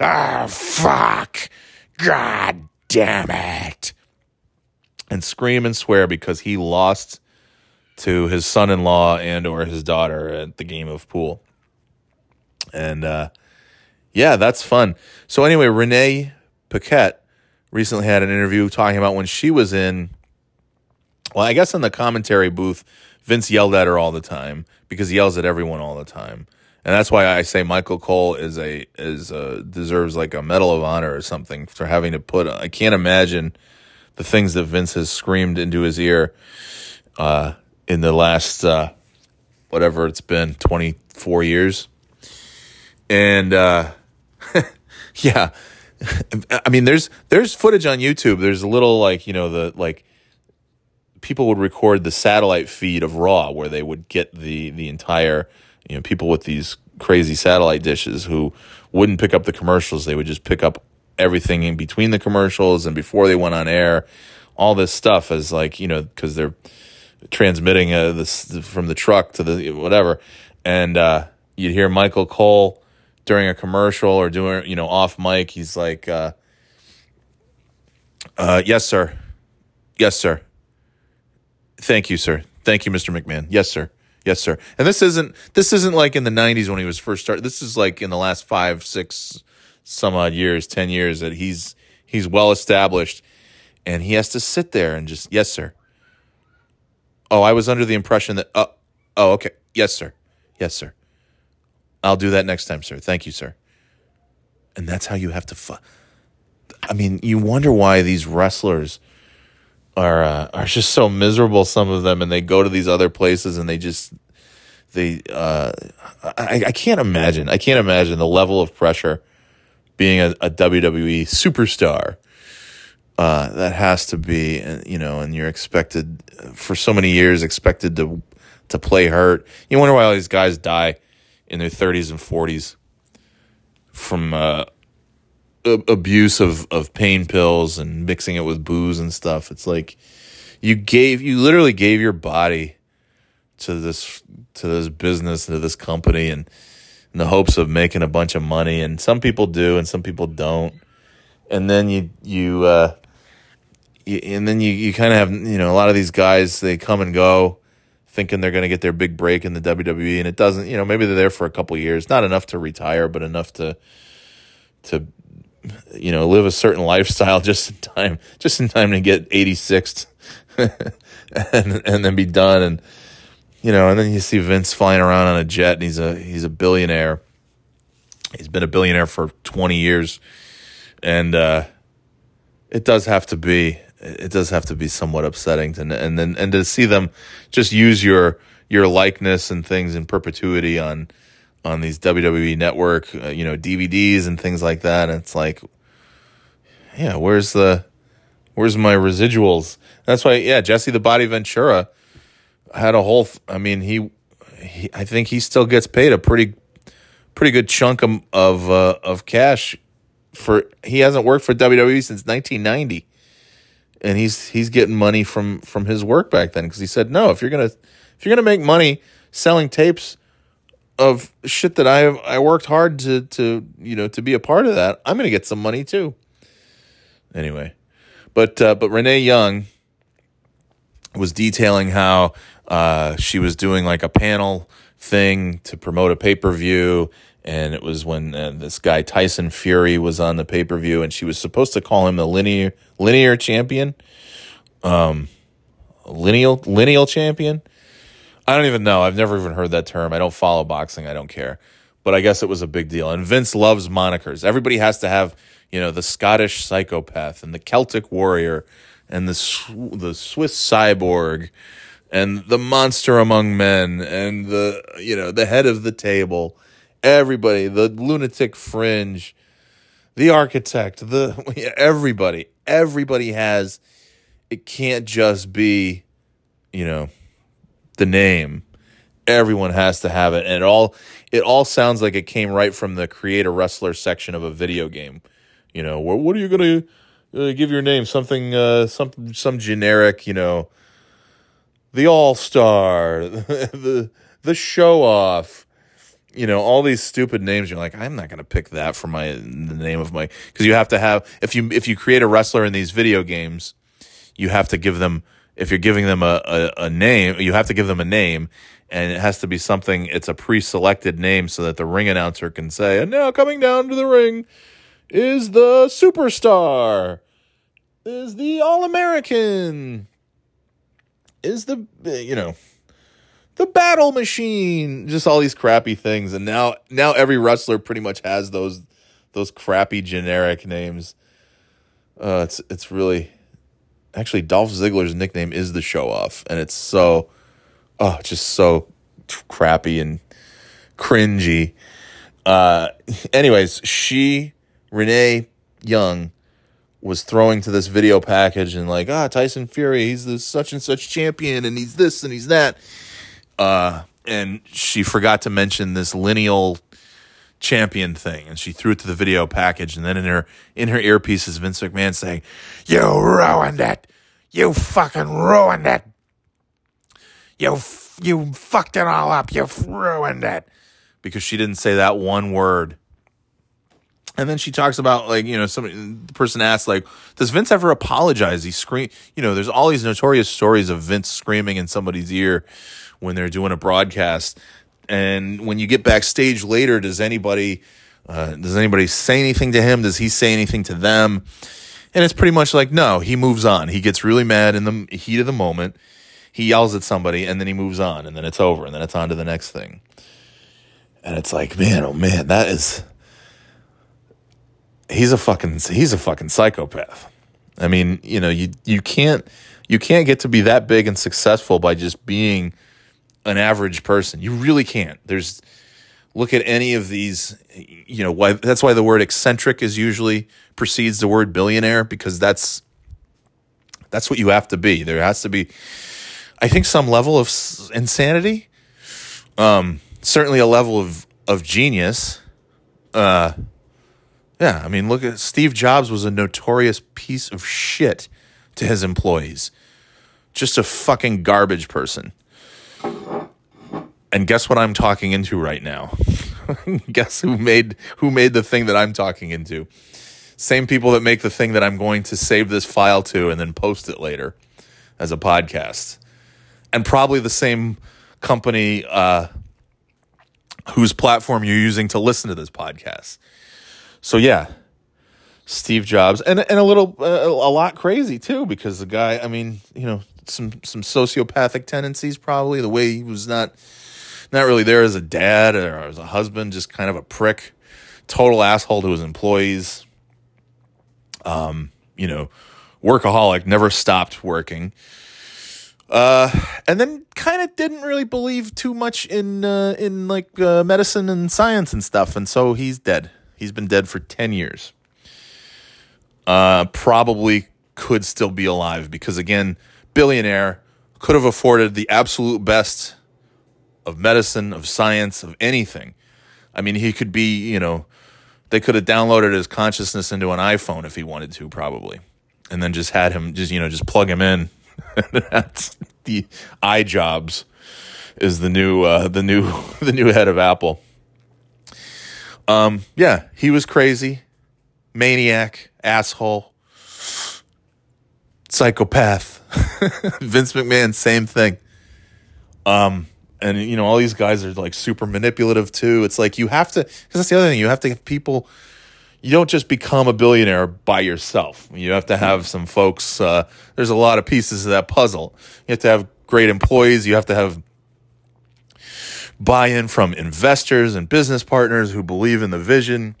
Ah, fuck. God damn it. And scream and swear because he lost to his son-in-law and or his daughter at the game of pool. And uh, yeah, that's fun. So anyway, Renee Paquette recently had an interview talking about when she was in well, I guess in the commentary booth, Vince yelled at her all the time because he yells at everyone all the time. And that's why I say Michael Cole is a is a, deserves like a medal of honor or something for having to put. I can't imagine the things that Vince has screamed into his ear uh, in the last uh, whatever it's been twenty four years. And uh, yeah, I mean, there's there's footage on YouTube. There's a little like you know the like people would record the satellite feed of Raw where they would get the the entire you know people with these crazy satellite dishes who wouldn't pick up the commercials. They would just pick up everything in between the commercials and before they went on air. All this stuff as like you know because they're transmitting uh, this from the truck to the whatever, and uh, you'd hear Michael Cole during a commercial or doing you know off mic. He's like, uh, uh, "Yes, sir. Yes, sir. Thank you, sir. Thank you, Mr. McMahon. Yes, sir. Yes, sir. And this isn't this isn't like in the '90s when he was first started. This is like in the last five, six, some odd years, ten years that he's he's well established, and he has to sit there and just yes, sir. Oh, I was under the impression that oh, oh, okay, yes, sir, yes, sir. I'll do that next time, sir. Thank you, sir. And that's how you have to. Fu- I mean, you wonder why these wrestlers are uh, are just so miserable. Some of them, and they go to these other places, and they just they. Uh, I, I can't imagine. I can't imagine the level of pressure being a, a WWE superstar. Uh, that has to be, you know, and you're expected for so many years expected to to play hurt. You wonder why all these guys die in their 30s and 40s from uh, abuse of, of pain pills and mixing it with booze and stuff. It's like you gave you literally gave your body to this to this business to this company and in the hopes of making a bunch of money. And some people do and some people don't. And then you you uh you, and then you, you kind of have you know a lot of these guys they come and go thinking they're going to get their big break in the WWE and it doesn't you know maybe they're there for a couple years not enough to retire but enough to to you know, live a certain lifestyle just in time, just in time to get 86th and, and then be done. And, you know, and then you see Vince flying around on a jet and he's a, he's a billionaire. He's been a billionaire for 20 years. And, uh, it does have to be, it does have to be somewhat upsetting to, and then, and to see them just use your, your likeness and things in perpetuity on, on these WWE network, uh, you know, DVDs and things like that. And it's like, yeah, where's the, where's my residuals? That's why, yeah, Jesse the Body Ventura had a whole. Th- I mean, he, he, I think he still gets paid a pretty, pretty good chunk of of, uh, of cash for. He hasn't worked for WWE since 1990, and he's he's getting money from from his work back then because he said no. If you're gonna if you're gonna make money selling tapes of shit that I have I worked hard to to you know to be a part of that. I'm gonna get some money too. Anyway, but uh, but Renee Young was detailing how uh, she was doing like a panel thing to promote a pay per view, and it was when uh, this guy Tyson Fury was on the pay per view, and she was supposed to call him the linear linear champion, um, lineal lineal champion I don't even know. I've never even heard that term. I don't follow boxing. I don't care. But I guess it was a big deal. And Vince loves monikers. Everybody has to have, you know, the Scottish psychopath and the Celtic warrior and the the Swiss cyborg and the monster among men and the you know the head of the table everybody the lunatic fringe the architect the everybody everybody has it can't just be you know the name. Everyone has to have it, and it all it all sounds like it came right from the create a wrestler section of a video game. You know, what what are you gonna uh, give your name? Something uh, some some generic, you know, the all star, the the show off, you know all these stupid names. You're like, I'm not gonna pick that for my the name of my because you have to have if you if you create a wrestler in these video games, you have to give them if you're giving them a, a, a name, you have to give them a name and it has to be something it's a pre-selected name so that the ring announcer can say and now coming down to the ring is the superstar is the all-american is the you know the battle machine just all these crappy things. And now now every wrestler pretty much has those those crappy generic names. Uh it's it's really actually Dolph Ziggler's nickname is the show off and it's so oh, just so crappy and cringy. Uh, anyways, she, Renee Young, was throwing to this video package and like, ah, Tyson Fury, he's the such and such champion, and he's this and he's that. Uh, and she forgot to mention this lineal champion thing, and she threw it to the video package, and then in her in her earpieces, Vince McMahon saying, "You ruined it, you fucking ruined it." you you fucked it all up. You ruined it because she didn't say that one word. And then she talks about like you know somebody the person asked like does Vince ever apologize? He scream you know there's all these notorious stories of Vince screaming in somebody's ear when they're doing a broadcast. And when you get backstage later, does anybody uh, does anybody say anything to him? Does he say anything to them? And it's pretty much like no, he moves on. He gets really mad in the heat of the moment he yells at somebody and then he moves on and then it's over and then it's on to the next thing. And it's like, man, oh man, that is he's a fucking he's a fucking psychopath. I mean, you know, you you can't you can't get to be that big and successful by just being an average person. You really can't. There's look at any of these, you know, why that's why the word eccentric is usually precedes the word billionaire because that's that's what you have to be. There has to be I think some level of insanity, um, certainly a level of of genius. Uh, yeah, I mean, look at Steve Jobs was a notorious piece of shit to his employees, just a fucking garbage person. And guess what I'm talking into right now? guess who made who made the thing that I'm talking into? Same people that make the thing that I'm going to save this file to and then post it later as a podcast and probably the same company uh, whose platform you're using to listen to this podcast. So yeah, Steve Jobs, and and a little uh, a lot crazy too because the guy, I mean, you know, some some sociopathic tendencies probably the way he was not not really there as a dad or as a husband, just kind of a prick, total asshole to his employees. Um, you know, workaholic, never stopped working. Uh, and then kind of didn't really believe too much in uh, in like uh, medicine and science and stuff, and so he's dead. He's been dead for ten years. Uh, probably could still be alive because again, billionaire could have afforded the absolute best of medicine, of science, of anything. I mean, he could be, you know, they could have downloaded his consciousness into an iPhone if he wanted to, probably, and then just had him just you know just plug him in That's the eye jobs is the new uh, the new the new head of Apple. Um, yeah, he was crazy, maniac, asshole, psychopath. Vince McMahon, same thing. Um, and you know all these guys are like super manipulative too. It's like you have to because that's the other thing. You have to have people you don't just become a billionaire by yourself. You have to have some folks. Uh, there's a lot of pieces of that puzzle. You have to have great employees. You have to have buy in from investors and business partners who believe in the vision.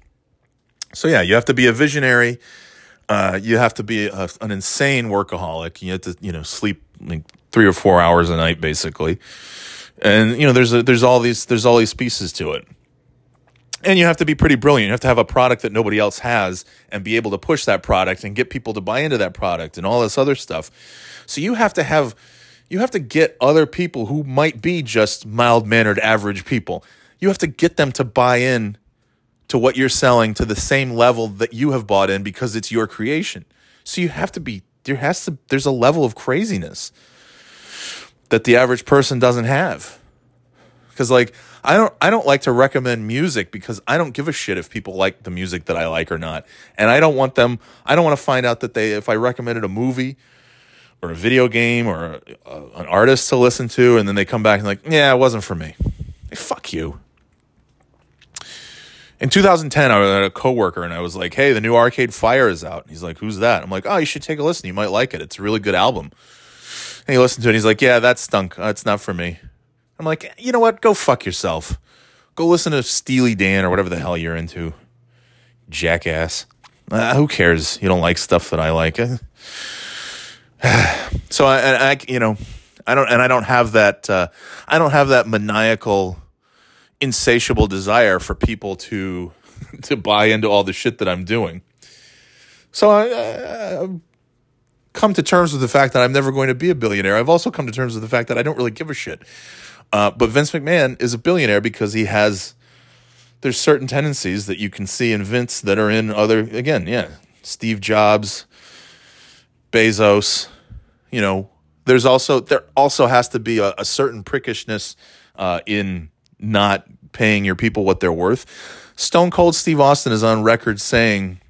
So, yeah, you have to be a visionary. Uh, you have to be a, an insane workaholic. You have to, you know, sleep like three or four hours a night, basically. And you know, there's a, there's all these there's all these pieces to it and you have to be pretty brilliant. You have to have a product that nobody else has and be able to push that product and get people to buy into that product and all this other stuff. So you have to have you have to get other people who might be just mild-mannered average people. You have to get them to buy in to what you're selling to the same level that you have bought in because it's your creation. So you have to be there has to there's a level of craziness that the average person doesn't have because like I don't I don't like to recommend music because I don't give a shit if people like the music that I like or not, and I don't want them. I don't want to find out that they if I recommended a movie or a video game or a, an artist to listen to, and then they come back and like, yeah, it wasn't for me. Hey, fuck you. In 2010, I had a coworker and I was like, "Hey, the new Arcade Fire is out." And he's like, "Who's that?" I'm like, "Oh, you should take a listen. You might like it. It's a really good album." And he listened to it. And he's like, "Yeah, that stunk. That's not for me." I'm like, "You know what? Go fuck yourself. Go listen to Steely Dan or whatever the hell you're into, jackass." Uh, who cares? You don't like stuff that I like. so I, I, you know, I don't, and I don't have that. Uh, I don't have that maniacal insatiable desire for people to to buy into all the shit that I'm doing. So I, I, come to terms with the fact that I'm never going to be a billionaire. I've also come to terms with the fact that I don't really give a shit. Uh, but Vince McMahon is a billionaire because he has there's certain tendencies that you can see in Vince that are in other again, yeah, Steve Jobs, Bezos, you know, there's also there also has to be a, a certain prickishness uh, in not paying your people what they're worth. Stone Cold Steve Austin is on record saying,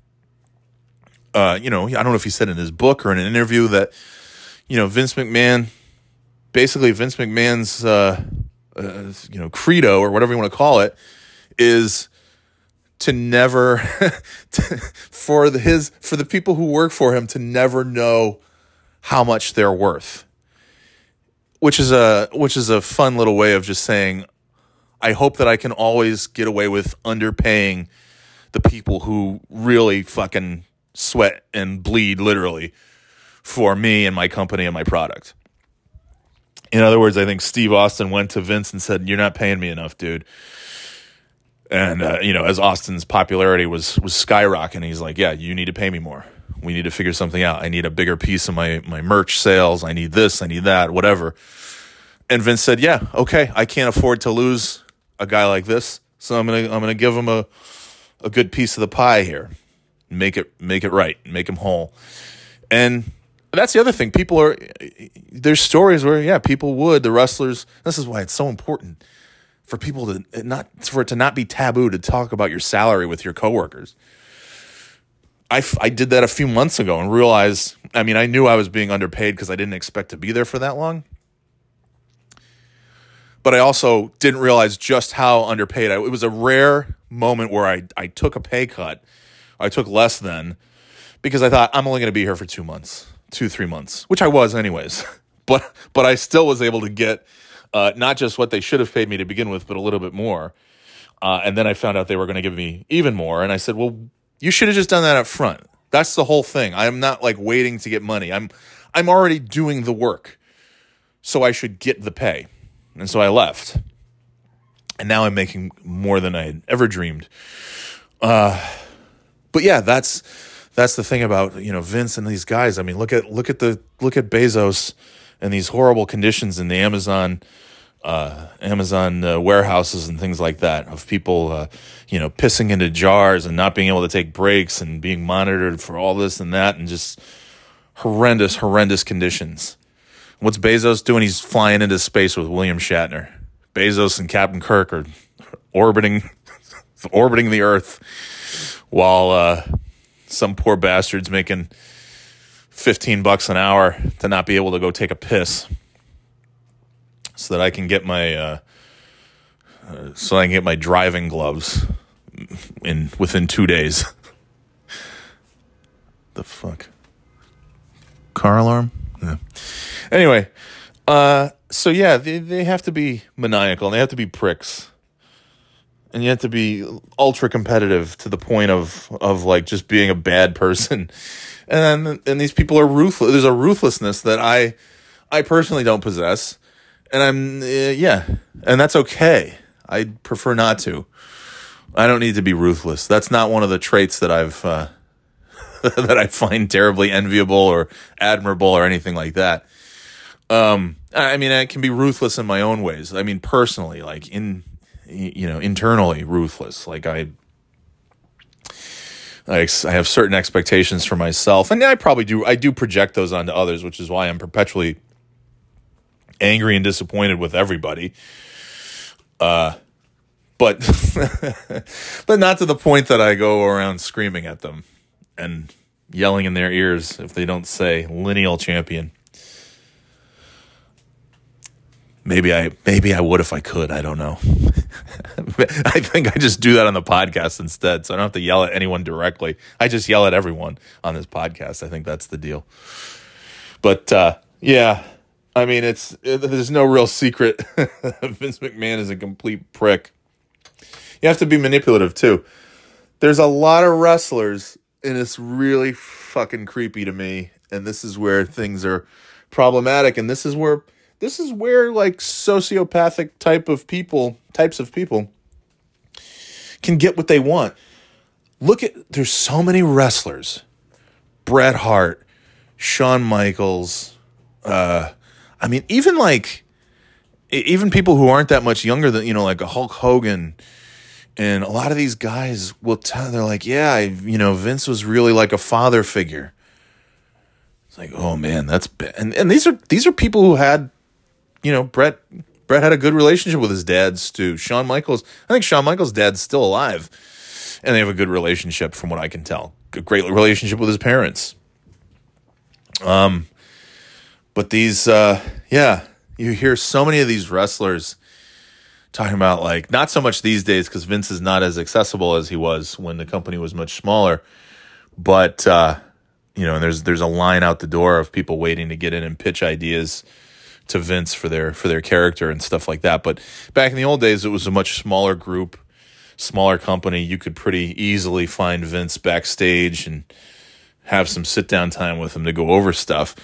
uh, you know, I don't know if he said in his book or in an interview that, you know, Vince McMahon, basically Vince McMahon's, uh, uh, you know, credo or whatever you want to call it, is to never to, for the, his for the people who work for him to never know how much they're worth. Which is a which is a fun little way of just saying I hope that I can always get away with underpaying the people who really fucking sweat and bleed literally for me and my company and my product. In other words, I think Steve Austin went to Vince and said, "You're not paying me enough, dude." And uh, you know, as Austin's popularity was was skyrocketing, he's like, "Yeah, you need to pay me more. We need to figure something out. I need a bigger piece of my my merch sales. I need this. I need that. Whatever." And Vince said, "Yeah, okay. I can't afford to lose a guy like this, so I'm gonna I'm gonna give him a a good piece of the pie here, make it make it right, make him whole, and that's the other thing. People are there's stories where yeah, people would the wrestlers. This is why it's so important for people to not for it to not be taboo to talk about your salary with your coworkers. I, I did that a few months ago and realized I mean I knew I was being underpaid because I didn't expect to be there for that long but I also didn't realize just how underpaid I. It was a rare moment where I I took a pay cut. I took less than because I thought I'm only going to be here for two months, two three months, which I was anyways. But but I still was able to get uh, not just what they should have paid me to begin with, but a little bit more. Uh, and then I found out they were going to give me even more, and I said, "Well, you should have just done that up front." That's the whole thing. I'm not like waiting to get money. I'm I'm already doing the work, so I should get the pay. And so I left. And now I'm making more than I had ever dreamed. Uh, but yeah, that's that's the thing about you know Vince and these guys. I mean, look at look at the look at Bezos and these horrible conditions in the Amazon uh, Amazon uh, warehouses and things like that of people uh, you know pissing into jars and not being able to take breaks and being monitored for all this and that and just horrendous horrendous conditions. What's Bezos doing? He's flying into space with William Shatner. Bezos and Captain Kirk are orbiting orbiting the Earth while uh, some poor bastard's making 15 bucks an hour to not be able to go take a piss so that I can get my uh, uh, so I can get my driving gloves in within 2 days. the fuck? Car alarm? Yeah. Anyway, uh, so yeah, they, they have to be maniacal and they have to be pricks. And you have to be ultra competitive to the point of of like just being a bad person. And and these people are ruthless. There's a ruthlessness that I I personally don't possess. And I'm uh, yeah, and that's okay. I prefer not to. I don't need to be ruthless. That's not one of the traits that I've uh, that I find terribly enviable or admirable or anything like that. Um, I mean, I can be ruthless in my own ways. I mean, personally, like in, you know, internally ruthless. Like I, I, I have certain expectations for myself, and I probably do. I do project those onto others, which is why I'm perpetually angry and disappointed with everybody. Uh, but but not to the point that I go around screaming at them and yelling in their ears if they don't say lineal champion. Maybe I maybe I would if I could. I don't know. I think I just do that on the podcast instead, so I don't have to yell at anyone directly. I just yell at everyone on this podcast. I think that's the deal. But uh, yeah, I mean, it's it, there's no real secret. Vince McMahon is a complete prick. You have to be manipulative too. There's a lot of wrestlers, and it's really fucking creepy to me. And this is where things are problematic, and this is where this is where like sociopathic type of people types of people can get what they want. Look at there's so many wrestlers. Bret hart Shawn Michaels uh i mean even like even people who aren't that much younger than you know like a hulk hogan. And a lot of these guys will tell they're like yeah I, you know vince was really like a father figure. It's like oh man that's bad and, and these are these are people who had you know, Bret Bret had a good relationship with his dad, Stu. Shawn Michaels, I think Shawn Michaels' dad's still alive, and they have a good relationship, from what I can tell. A great relationship with his parents. Um, but these, uh, yeah, you hear so many of these wrestlers talking about like not so much these days because Vince is not as accessible as he was when the company was much smaller, but uh, you know, and there's there's a line out the door of people waiting to get in and pitch ideas to Vince for their for their character and stuff like that. But back in the old days, it was a much smaller group, smaller company. You could pretty easily find Vince backstage and have some sit down time with him to go over stuff.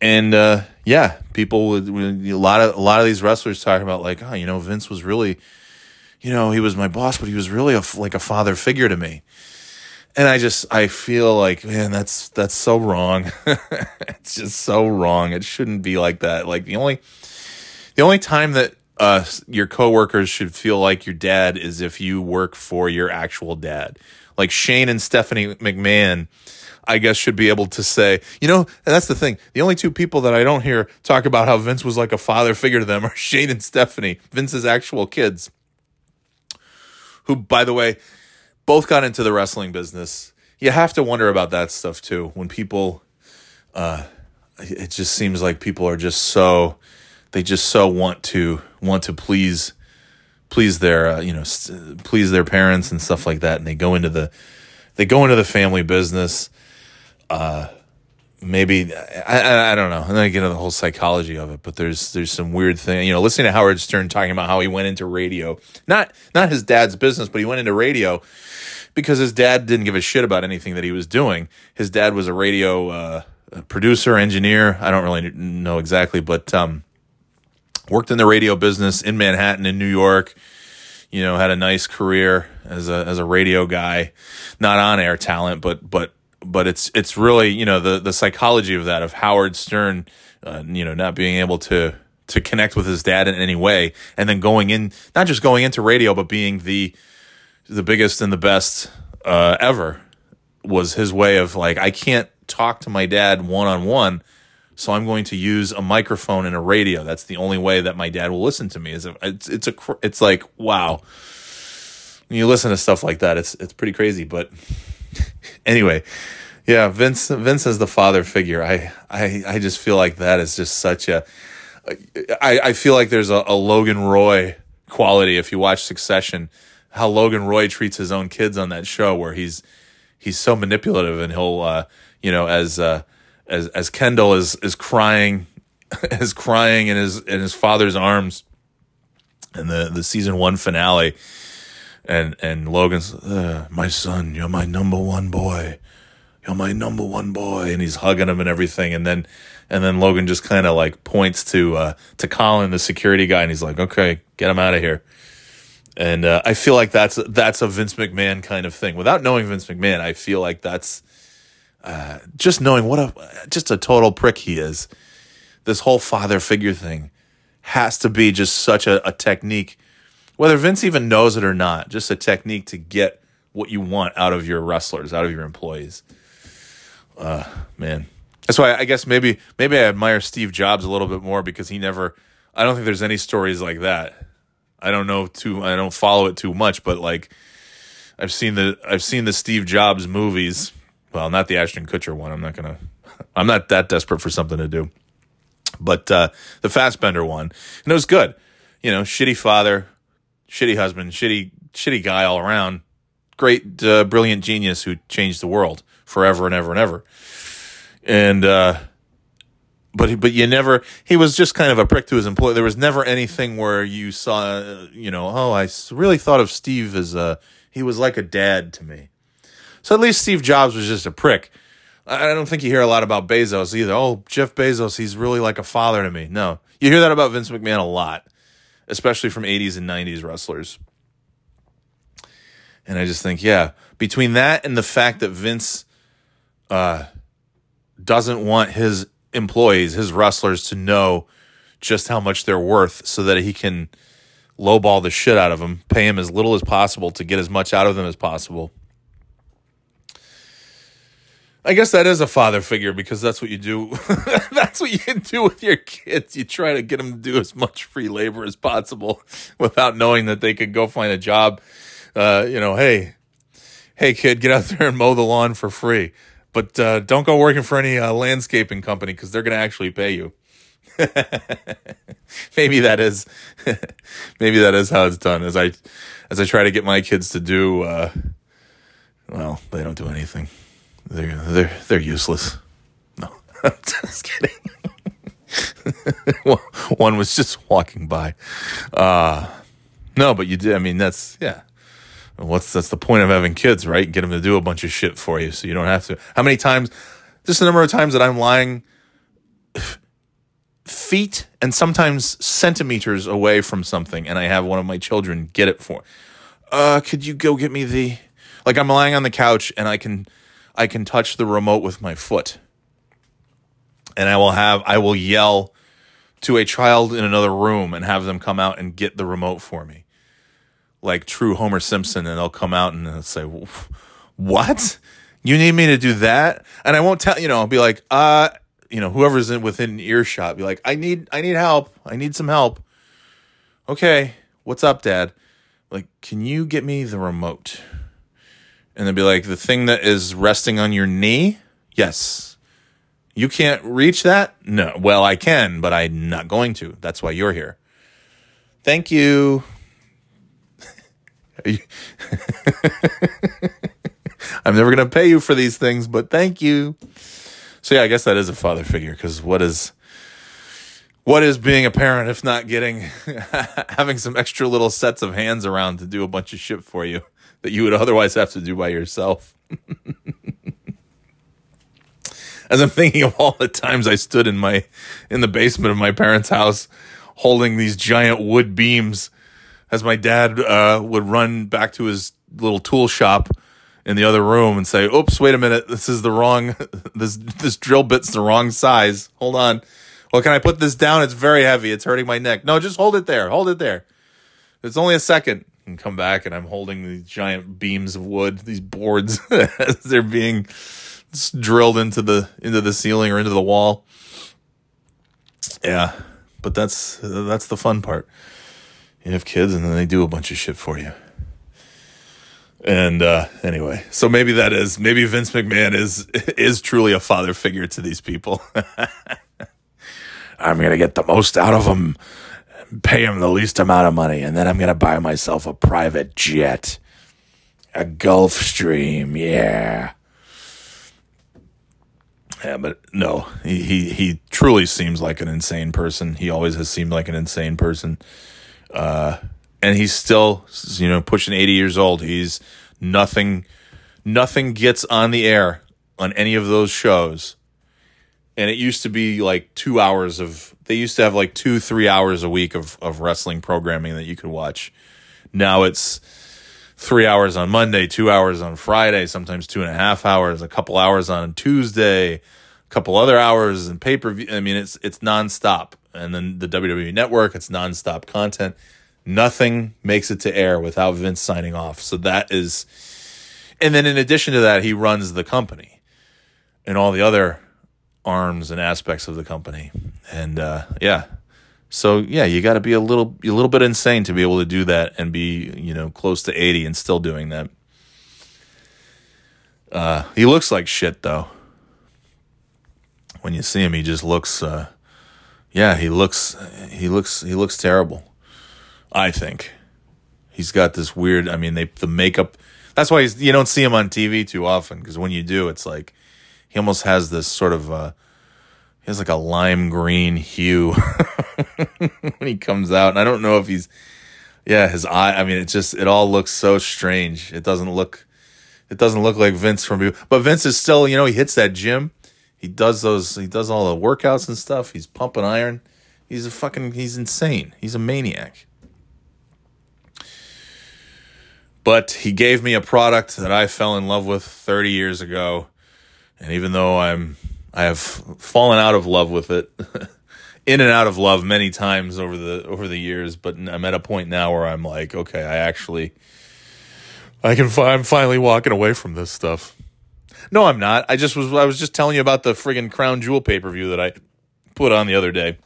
And uh, yeah, people would a lot of a lot of these wrestlers talking about like, oh, you know, Vince was really, you know, he was my boss, but he was really a, like a father figure to me and I just I feel like man that's that's so wrong. it's just so wrong. It shouldn't be like that. Like the only the only time that uh your coworkers should feel like your dad is if you work for your actual dad. Like Shane and Stephanie McMahon I guess should be able to say, you know, and that's the thing. The only two people that I don't hear talk about how Vince was like a father figure to them are Shane and Stephanie, Vince's actual kids. Who by the way, both got into the wrestling business. You have to wonder about that stuff too. When people, uh, it just seems like people are just so, they just so want to want to please, please their, uh, you know, please their parents and stuff like that, and they go into the, they go into the family business. Uh, maybe I, I, don't know. And then I get into the whole psychology of it, but there's there's some weird thing. You know, listening to Howard Stern talking about how he went into radio, not not his dad's business, but he went into radio because his dad didn't give a shit about anything that he was doing. His dad was a radio uh, producer, engineer. I don't really know exactly, but um, worked in the radio business in Manhattan, in New York. You know, had a nice career as a as a radio guy, not on air talent, but but but it's it's really you know the the psychology of that of Howard Stern, uh, you know, not being able to to connect with his dad in any way, and then going in, not just going into radio, but being the the biggest and the best uh, ever was his way of like I can't talk to my dad one on one, so I'm going to use a microphone and a radio. That's the only way that my dad will listen to me. Is it's it's a it's like wow. When you listen to stuff like that, it's it's pretty crazy. But anyway, yeah, Vince Vince as the father figure. I I I just feel like that is just such a. I I feel like there's a, a Logan Roy quality if you watch Succession how Logan Roy treats his own kids on that show, where he's he's so manipulative, and he'll uh, you know as uh, as as Kendall is is crying is crying in his in his father's arms in the the season one finale, and and Logan's uh, my son, you're my number one boy, you're my number one boy, and he's hugging him and everything, and then and then Logan just kind of like points to uh, to Colin, the security guy, and he's like, okay, get him out of here and uh, I feel like that's that's a Vince McMahon kind of thing. Without knowing Vince McMahon, I feel like that's uh, just knowing what a just a total prick he is. This whole father figure thing has to be just such a, a technique, whether Vince even knows it or not. Just a technique to get what you want out of your wrestlers, out of your employees. Uh, man, that's why I guess maybe maybe I admire Steve Jobs a little bit more because he never. I don't think there's any stories like that I don't know too. I don't follow it too much, but like I've seen the I've seen the Steve Jobs movies. Well, not the Ashton Kutcher one. I'm not gonna. I'm not that desperate for something to do. But uh, the Fassbender one, and it was good. You know, shitty father, shitty husband, shitty shitty guy all around. Great, uh, brilliant genius who changed the world forever and ever and ever. And uh, but but you never. He was just kind of a prick to his employee. There was never anything where you saw, uh, you know, oh, I really thought of Steve as a he was like a dad to me. So at least Steve Jobs was just a prick. I don't think you hear a lot about Bezos either. Oh, Jeff Bezos, he's really like a father to me. No, you hear that about Vince McMahon a lot, especially from 80s and 90s wrestlers. And I just think, yeah, between that and the fact that Vince uh, doesn't want his employees, his wrestlers, to know just how much they're worth so that he can lowball the shit out of them, pay him as little as possible to get as much out of them as possible I guess that is a father figure because that's what you do. that's what you do with your kids. You try to get them to do as much free labor as possible without knowing that they could go find a job. Uh, you know, hey, hey, kid, get out there and mow the lawn for free, but uh, don't go working for any uh, landscaping company because they're going to actually pay you. maybe that is, maybe that is how it's done. As I, as I try to get my kids to do, uh, well, they don't do anything. They're they're they're useless. No, I'm just kidding. One was just walking by. Uh no, but you did. I mean, that's yeah. What's that's the point of having kids, right? Get them to do a bunch of shit for you, so you don't have to. How many times? Just the number of times that I'm lying feet and sometimes centimeters away from something, and I have one of my children get it for. Uh, could you go get me the? Like I'm lying on the couch and I can I can touch the remote with my foot. And I will have I will yell to a child in another room and have them come out and get the remote for me. Like true Homer Simpson and they'll come out and they'll say, "What? You need me to do that?" And I won't tell, you know, I'll be like, "Uh, you know, whoever's in within earshot, be like, "I need I need help. I need some help." Okay, what's up, dad? Like, can you get me the remote? And they'd be like, the thing that is resting on your knee? Yes. You can't reach that? No. Well, I can, but I'm not going to. That's why you're here. Thank you. I'm never going to pay you for these things, but thank you. So yeah, I guess that is a father figure because what is what is being a parent if not getting having some extra little sets of hands around to do a bunch of shit for you? That you would otherwise have to do by yourself. As I'm thinking of all the times I stood in my in the basement of my parents' house holding these giant wood beams as my dad uh, would run back to his little tool shop in the other room and say, "Oops, wait a minute. This is the wrong this this drill bit's the wrong size. Hold on. Well, can I put this down? It's very heavy. It's hurting my neck. No, just hold it there. Hold it there. It's only a second and come back and I'm holding these giant beams of wood, these boards as they're being drilled into the into the ceiling or into the wall. Yeah, but that's that's the fun part. You have kids and then they do a bunch of shit for you. And uh, anyway, so maybe that is maybe Vince McMahon is is truly a father figure to these people. I'm gonna get the most out of them pay him the least amount of money, and then I'm gonna buy myself a private jet, a Gulfstream, yeah. Yeah, but no, he, he he truly seems like an insane person. He always has seemed like an insane person, uh, and he's still, you know, pushing eighty years old. He's nothing, nothing gets on the air on any of those shows and it used to be like two hours of they used to have like two three hours a week of, of wrestling programming that you could watch. Now it's three hours on monday two hours on friday sometimes two and a half hours a couple hours on tuesday a couple other hours and pay-per-view. I mean it's it's nonstop. And then the wwe network it's nonstop content. Nothing makes it to air without vince signing off. So that is and then in addition to that he runs the company and all the other arms and aspects of the company. And uh, yeah, So yeah, you got to be a little a little bit insane to be able to do that and be you know close to eighty and still doing that. Uh, he looks like shit though. When you see him, he just looks. Uh, yeah, he looks. He looks. He looks terrible. I think he's got this weird. I mean, they the makeup. That's why you don't see him on TV too often because when you do, it's like he almost has this sort of. Uh, he has like a lime green hue when he comes out, and I don't know if he's. Yeah, his eye. I mean, it just it all looks so strange. It doesn't look it doesn't look like Vince from but Vince is still, you know, he hits that gym. He does those he does all the workouts and stuff. He's pumping iron. He's a fucking he's insane. He's a maniac. But he gave me a product that I fell in love with 30 years ago. And even though I'm I have fallen out of love with it, in and out of love many times over the over the years, but I'm at a point now where I'm like, okay, I actually I can. I'm finally walking away from this stuff. No, I'm not. I just was. I was just telling you about the friggin' Crown Jewel pay per view that I put on the other day.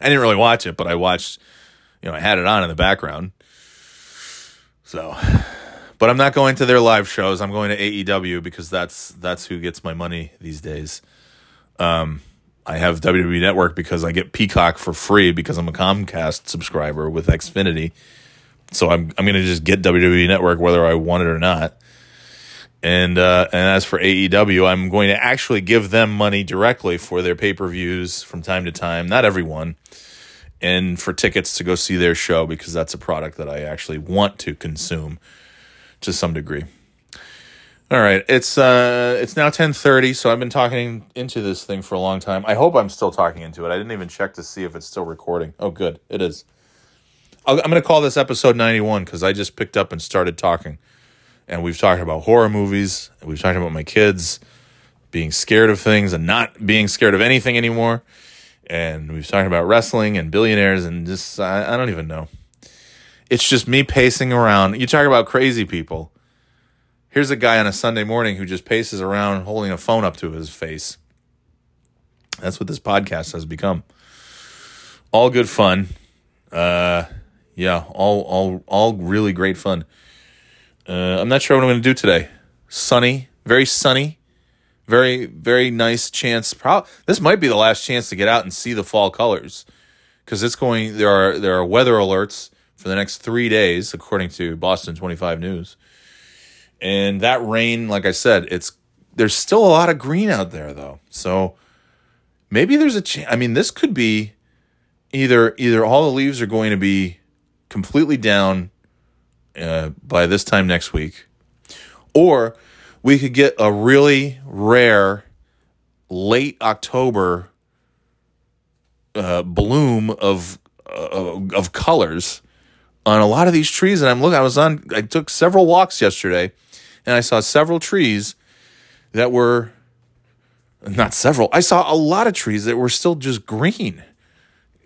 I didn't really watch it, but I watched. You know, I had it on in the background. So, but I'm not going to their live shows. I'm going to AEW because that's that's who gets my money these days. Um, I have WWE Network because I get Peacock for free because I'm a Comcast subscriber with Xfinity so I'm I'm gonna just get WWE Network whether I want it or not. And uh, and as for AEW, I'm going to actually give them money directly for their pay per views from time to time. Not everyone, and for tickets to go see their show because that's a product that I actually want to consume to some degree. All right, it's uh, it's now ten thirty, so I've been talking into this thing for a long time. I hope I'm still talking into it. I didn't even check to see if it's still recording. Oh, good, it is. I'm going to call this episode 91 because I just picked up and started talking. And we've talked about horror movies. We've talked about my kids being scared of things and not being scared of anything anymore. And we've talked about wrestling and billionaires and just, I, I don't even know. It's just me pacing around. You talk about crazy people. Here's a guy on a Sunday morning who just paces around holding a phone up to his face. That's what this podcast has become. All good fun. Uh, yeah, all all all really great fun. Uh, I'm not sure what I'm going to do today. Sunny, very sunny, very very nice chance. Pro- this might be the last chance to get out and see the fall colors because it's going. There are there are weather alerts for the next three days, according to Boston 25 News. And that rain, like I said, it's there's still a lot of green out there though. So maybe there's a chance. I mean, this could be either either all the leaves are going to be completely down uh, by this time next week, or we could get a really rare late October uh, bloom of uh, of colors on a lot of these trees. And I'm looking. I was on. I took several walks yesterday, and I saw several trees that were not several. I saw a lot of trees that were still just green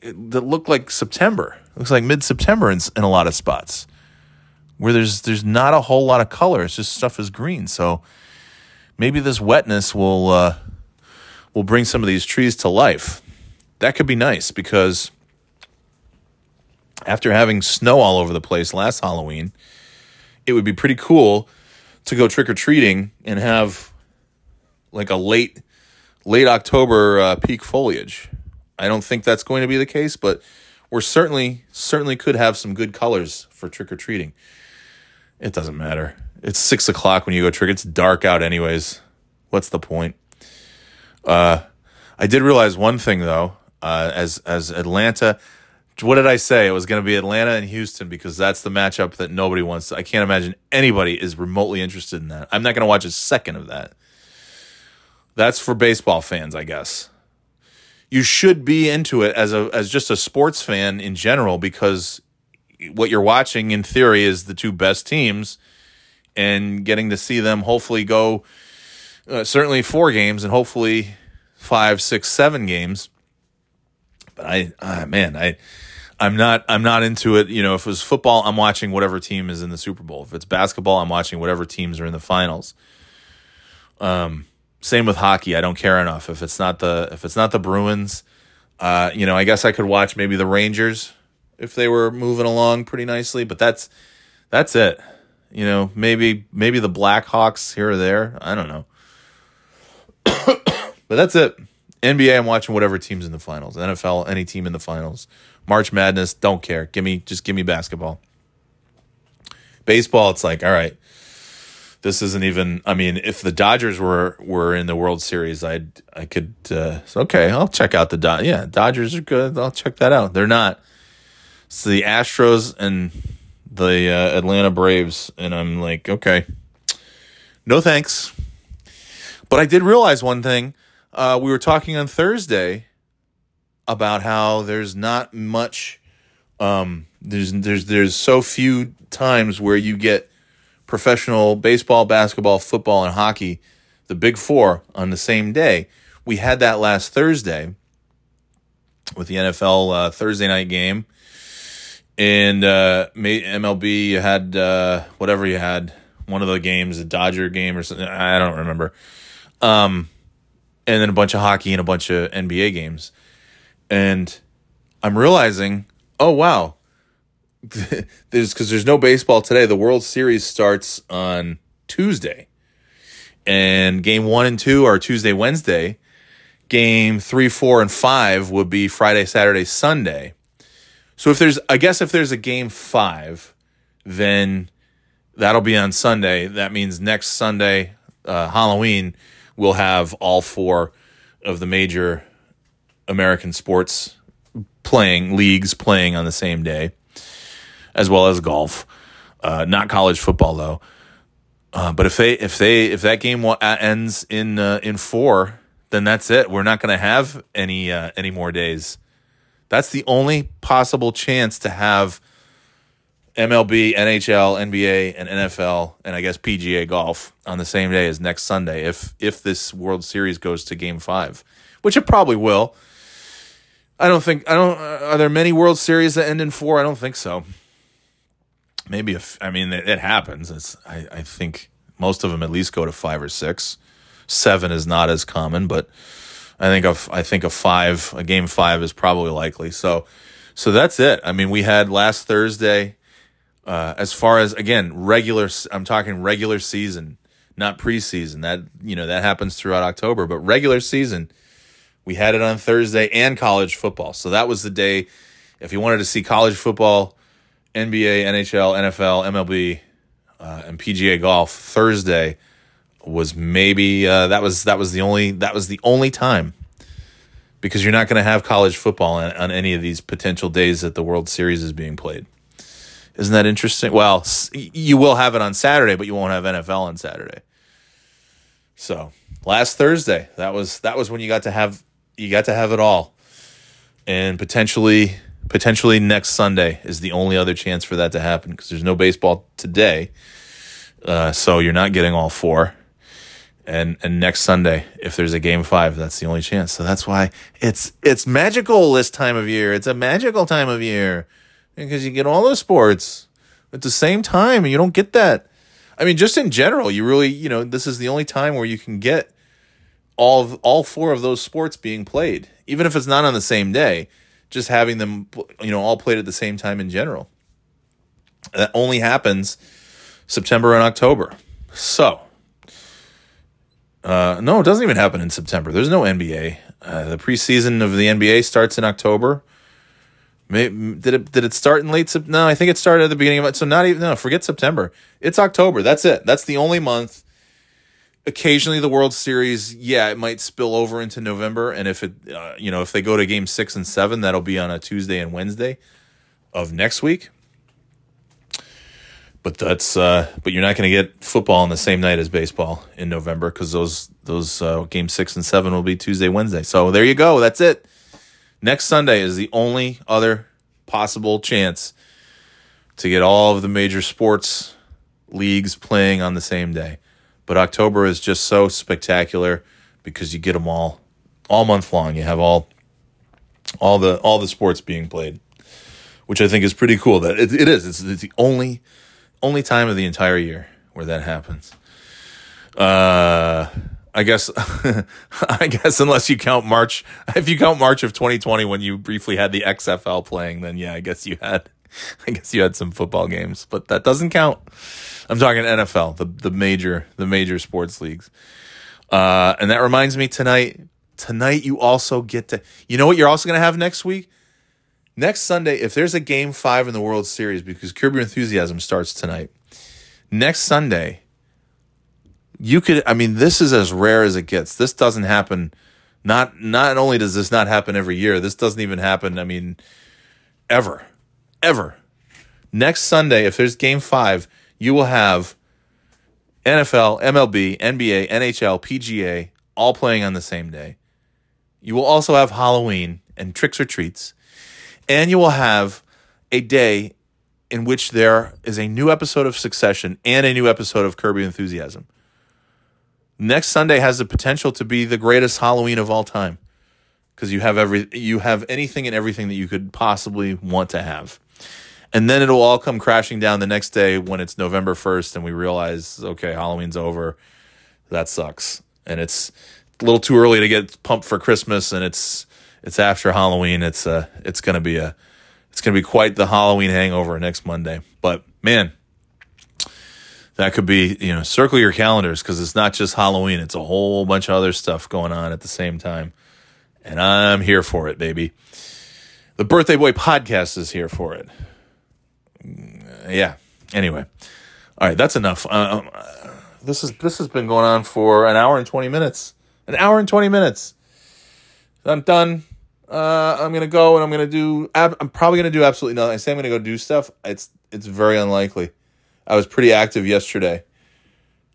that looked like September. Looks like mid September in, in a lot of spots where there's there's not a whole lot of color. It's just stuff is green. So maybe this wetness will uh, will bring some of these trees to life. That could be nice because after having snow all over the place last Halloween, it would be pretty cool to go trick or treating and have like a late late October uh, peak foliage. I don't think that's going to be the case, but we're certainly certainly could have some good colors for trick or treating. It doesn't matter. It's six o'clock when you go trick. It's dark out anyways. What's the point? Uh, I did realize one thing though. Uh, as as Atlanta, what did I say? It was going to be Atlanta and Houston because that's the matchup that nobody wants. I can't imagine anybody is remotely interested in that. I'm not going to watch a second of that. That's for baseball fans, I guess you should be into it as a as just a sports fan in general because what you're watching in theory is the two best teams and getting to see them hopefully go uh, certainly four games and hopefully five six seven games but i uh, man i i'm not i'm not into it you know if it was football i'm watching whatever team is in the super bowl if it's basketball i'm watching whatever teams are in the finals um same with hockey. I don't care enough if it's not the if it's not the Bruins. Uh, you know, I guess I could watch maybe the Rangers if they were moving along pretty nicely, but that's that's it. You know, maybe maybe the Blackhawks here or there. I don't know. but that's it. NBA, I'm watching whatever team's in the finals. NFL, any team in the finals. March Madness, don't care. Give me just give me basketball. Baseball, it's like, all right, this isn't even. I mean, if the Dodgers were were in the World Series, I'd I could. Uh, okay, I'll check out the Dod. Yeah, Dodgers are good. I'll check that out. They're not. It's the Astros and the uh, Atlanta Braves, and I'm like, okay, no thanks. But I did realize one thing. Uh, we were talking on Thursday about how there's not much. Um, there's there's there's so few times where you get professional baseball, basketball, football, and hockey, the big four, on the same day. We had that last Thursday with the NFL uh, Thursday night game. And uh, MLB, you had uh, whatever you had, one of the games, a Dodger game or something. I don't remember. Um, and then a bunch of hockey and a bunch of NBA games. And I'm realizing, oh, wow, there's because there's no baseball today. The World Series starts on Tuesday, and game one and two are Tuesday, Wednesday. Game three, four, and five would be Friday, Saturday, Sunday. So if there's, I guess if there's a game five, then that'll be on Sunday. That means next Sunday, uh, Halloween, we'll have all four of the major American sports playing leagues playing on the same day as well as golf. Uh, not college football though. Uh, but if they if they if that game ends in uh, in four, then that's it. We're not going to have any uh, any more days. That's the only possible chance to have MLB, NHL, NBA, and NFL, and I guess PGA golf on the same day as next Sunday. If if this World Series goes to Game Five, which it probably will. I don't think I don't. Are there many World Series that end in four? I don't think so maybe if I mean it, it happens. It's I, I think most of them at least go to five or six. Seven is not as common, but I think a, I think a five, a game five is probably likely. So, so that's it. I mean, we had last Thursday. Uh, as far as again regular, I'm talking regular season, not preseason. That you know that happens throughout October, but regular season, we had it on Thursday and college football. So that was the day. If you wanted to see college football NBA, NHL, NFL, MLB, uh, and PGA golf Thursday was maybe uh, that was that was the only that was the only time because you're not going to have college football on, on, any of these potential days that the World Series is being played. Isn't that interesting? Well, you will have it on Saturday, but you won't have NFL on Saturday. So last Thursday, that was that was when you got to have you got to have it all, and potentially potentially next Sunday is the only other chance for that to happen because there's no baseball today. Uh, so you're not getting all four. And and next Sunday, if there's a game five, that's the only chance. So that's why it's it's magical this time of year. It's a magical time of year because you get all those sports at the same time, and you don't get that. I mean, just in general, you really you know this is the only time where you can get all of, all four of those sports being played, even if it's not on the same day just having them, you know, all played at the same time in general. That only happens September and October. So, uh, no, it doesn't even happen in September. There's no NBA. Uh, the preseason of the NBA starts in October. Maybe, did it did it start in late September? No, I think it started at the beginning of it. So not even no, forget September. It's October. That's it. That's the only month occasionally the World Series, yeah, it might spill over into November, and if it, uh, you know, if they go to Game Six and Seven, that'll be on a Tuesday and Wednesday of next week. But that's, uh, but you're not going to get football on the same night as baseball in November because those those uh, Game Six and Seven will be Tuesday, Wednesday. So there you go. That's it. Next Sunday is the only other possible chance to get all of the major sports leagues playing on the same day. But October is just so spectacular because you get them all all month long. You have all all the all the sports being played, which I think is pretty cool. That it, it is. It's, it's the only only time of the entire year where that happens. Uh, I guess I guess unless you count March, if you count March of 2020 when you briefly had the XFL playing, then yeah, I guess you had I guess you had some football games, but that doesn't count. I'm talking NFL, the the major the major sports leagues. Uh, and that reminds me tonight tonight you also get to you know what you're also going to have next week? Next Sunday, if there's a game 5 in the World Series because Curb Your Enthusiasm starts tonight. Next Sunday, you could I mean this is as rare as it gets. This doesn't happen not not only does this not happen every year, this doesn't even happen I mean ever. Ever. Next Sunday if there's game 5, you will have NFL, MLB, NBA, NHL, PGA all playing on the same day. You will also have Halloween and tricks or treats. And you will have a day in which there is a new episode of Succession and a new episode of Curb Your Enthusiasm. Next Sunday has the potential to be the greatest Halloween of all time because you have every you have anything and everything that you could possibly want to have. And then it'll all come crashing down the next day when it's November 1st and we realize okay, Halloween's over. That sucks. And it's a little too early to get pumped for Christmas and it's it's after Halloween. It's uh it's going to be a it's going to be quite the Halloween hangover next Monday. But man, that could be, you know, circle your calendars because it's not just Halloween, it's a whole bunch of other stuff going on at the same time. And I'm here for it, baby. The Birthday Boy podcast is here for it. Yeah. Anyway. All right, that's enough. Uh, um, this is this has been going on for an hour and 20 minutes. An hour and 20 minutes. I'm done. Uh, I'm gonna go and I'm gonna do. I'm probably gonna do absolutely nothing. I say I'm gonna go do stuff. It's it's very unlikely. I was pretty active yesterday.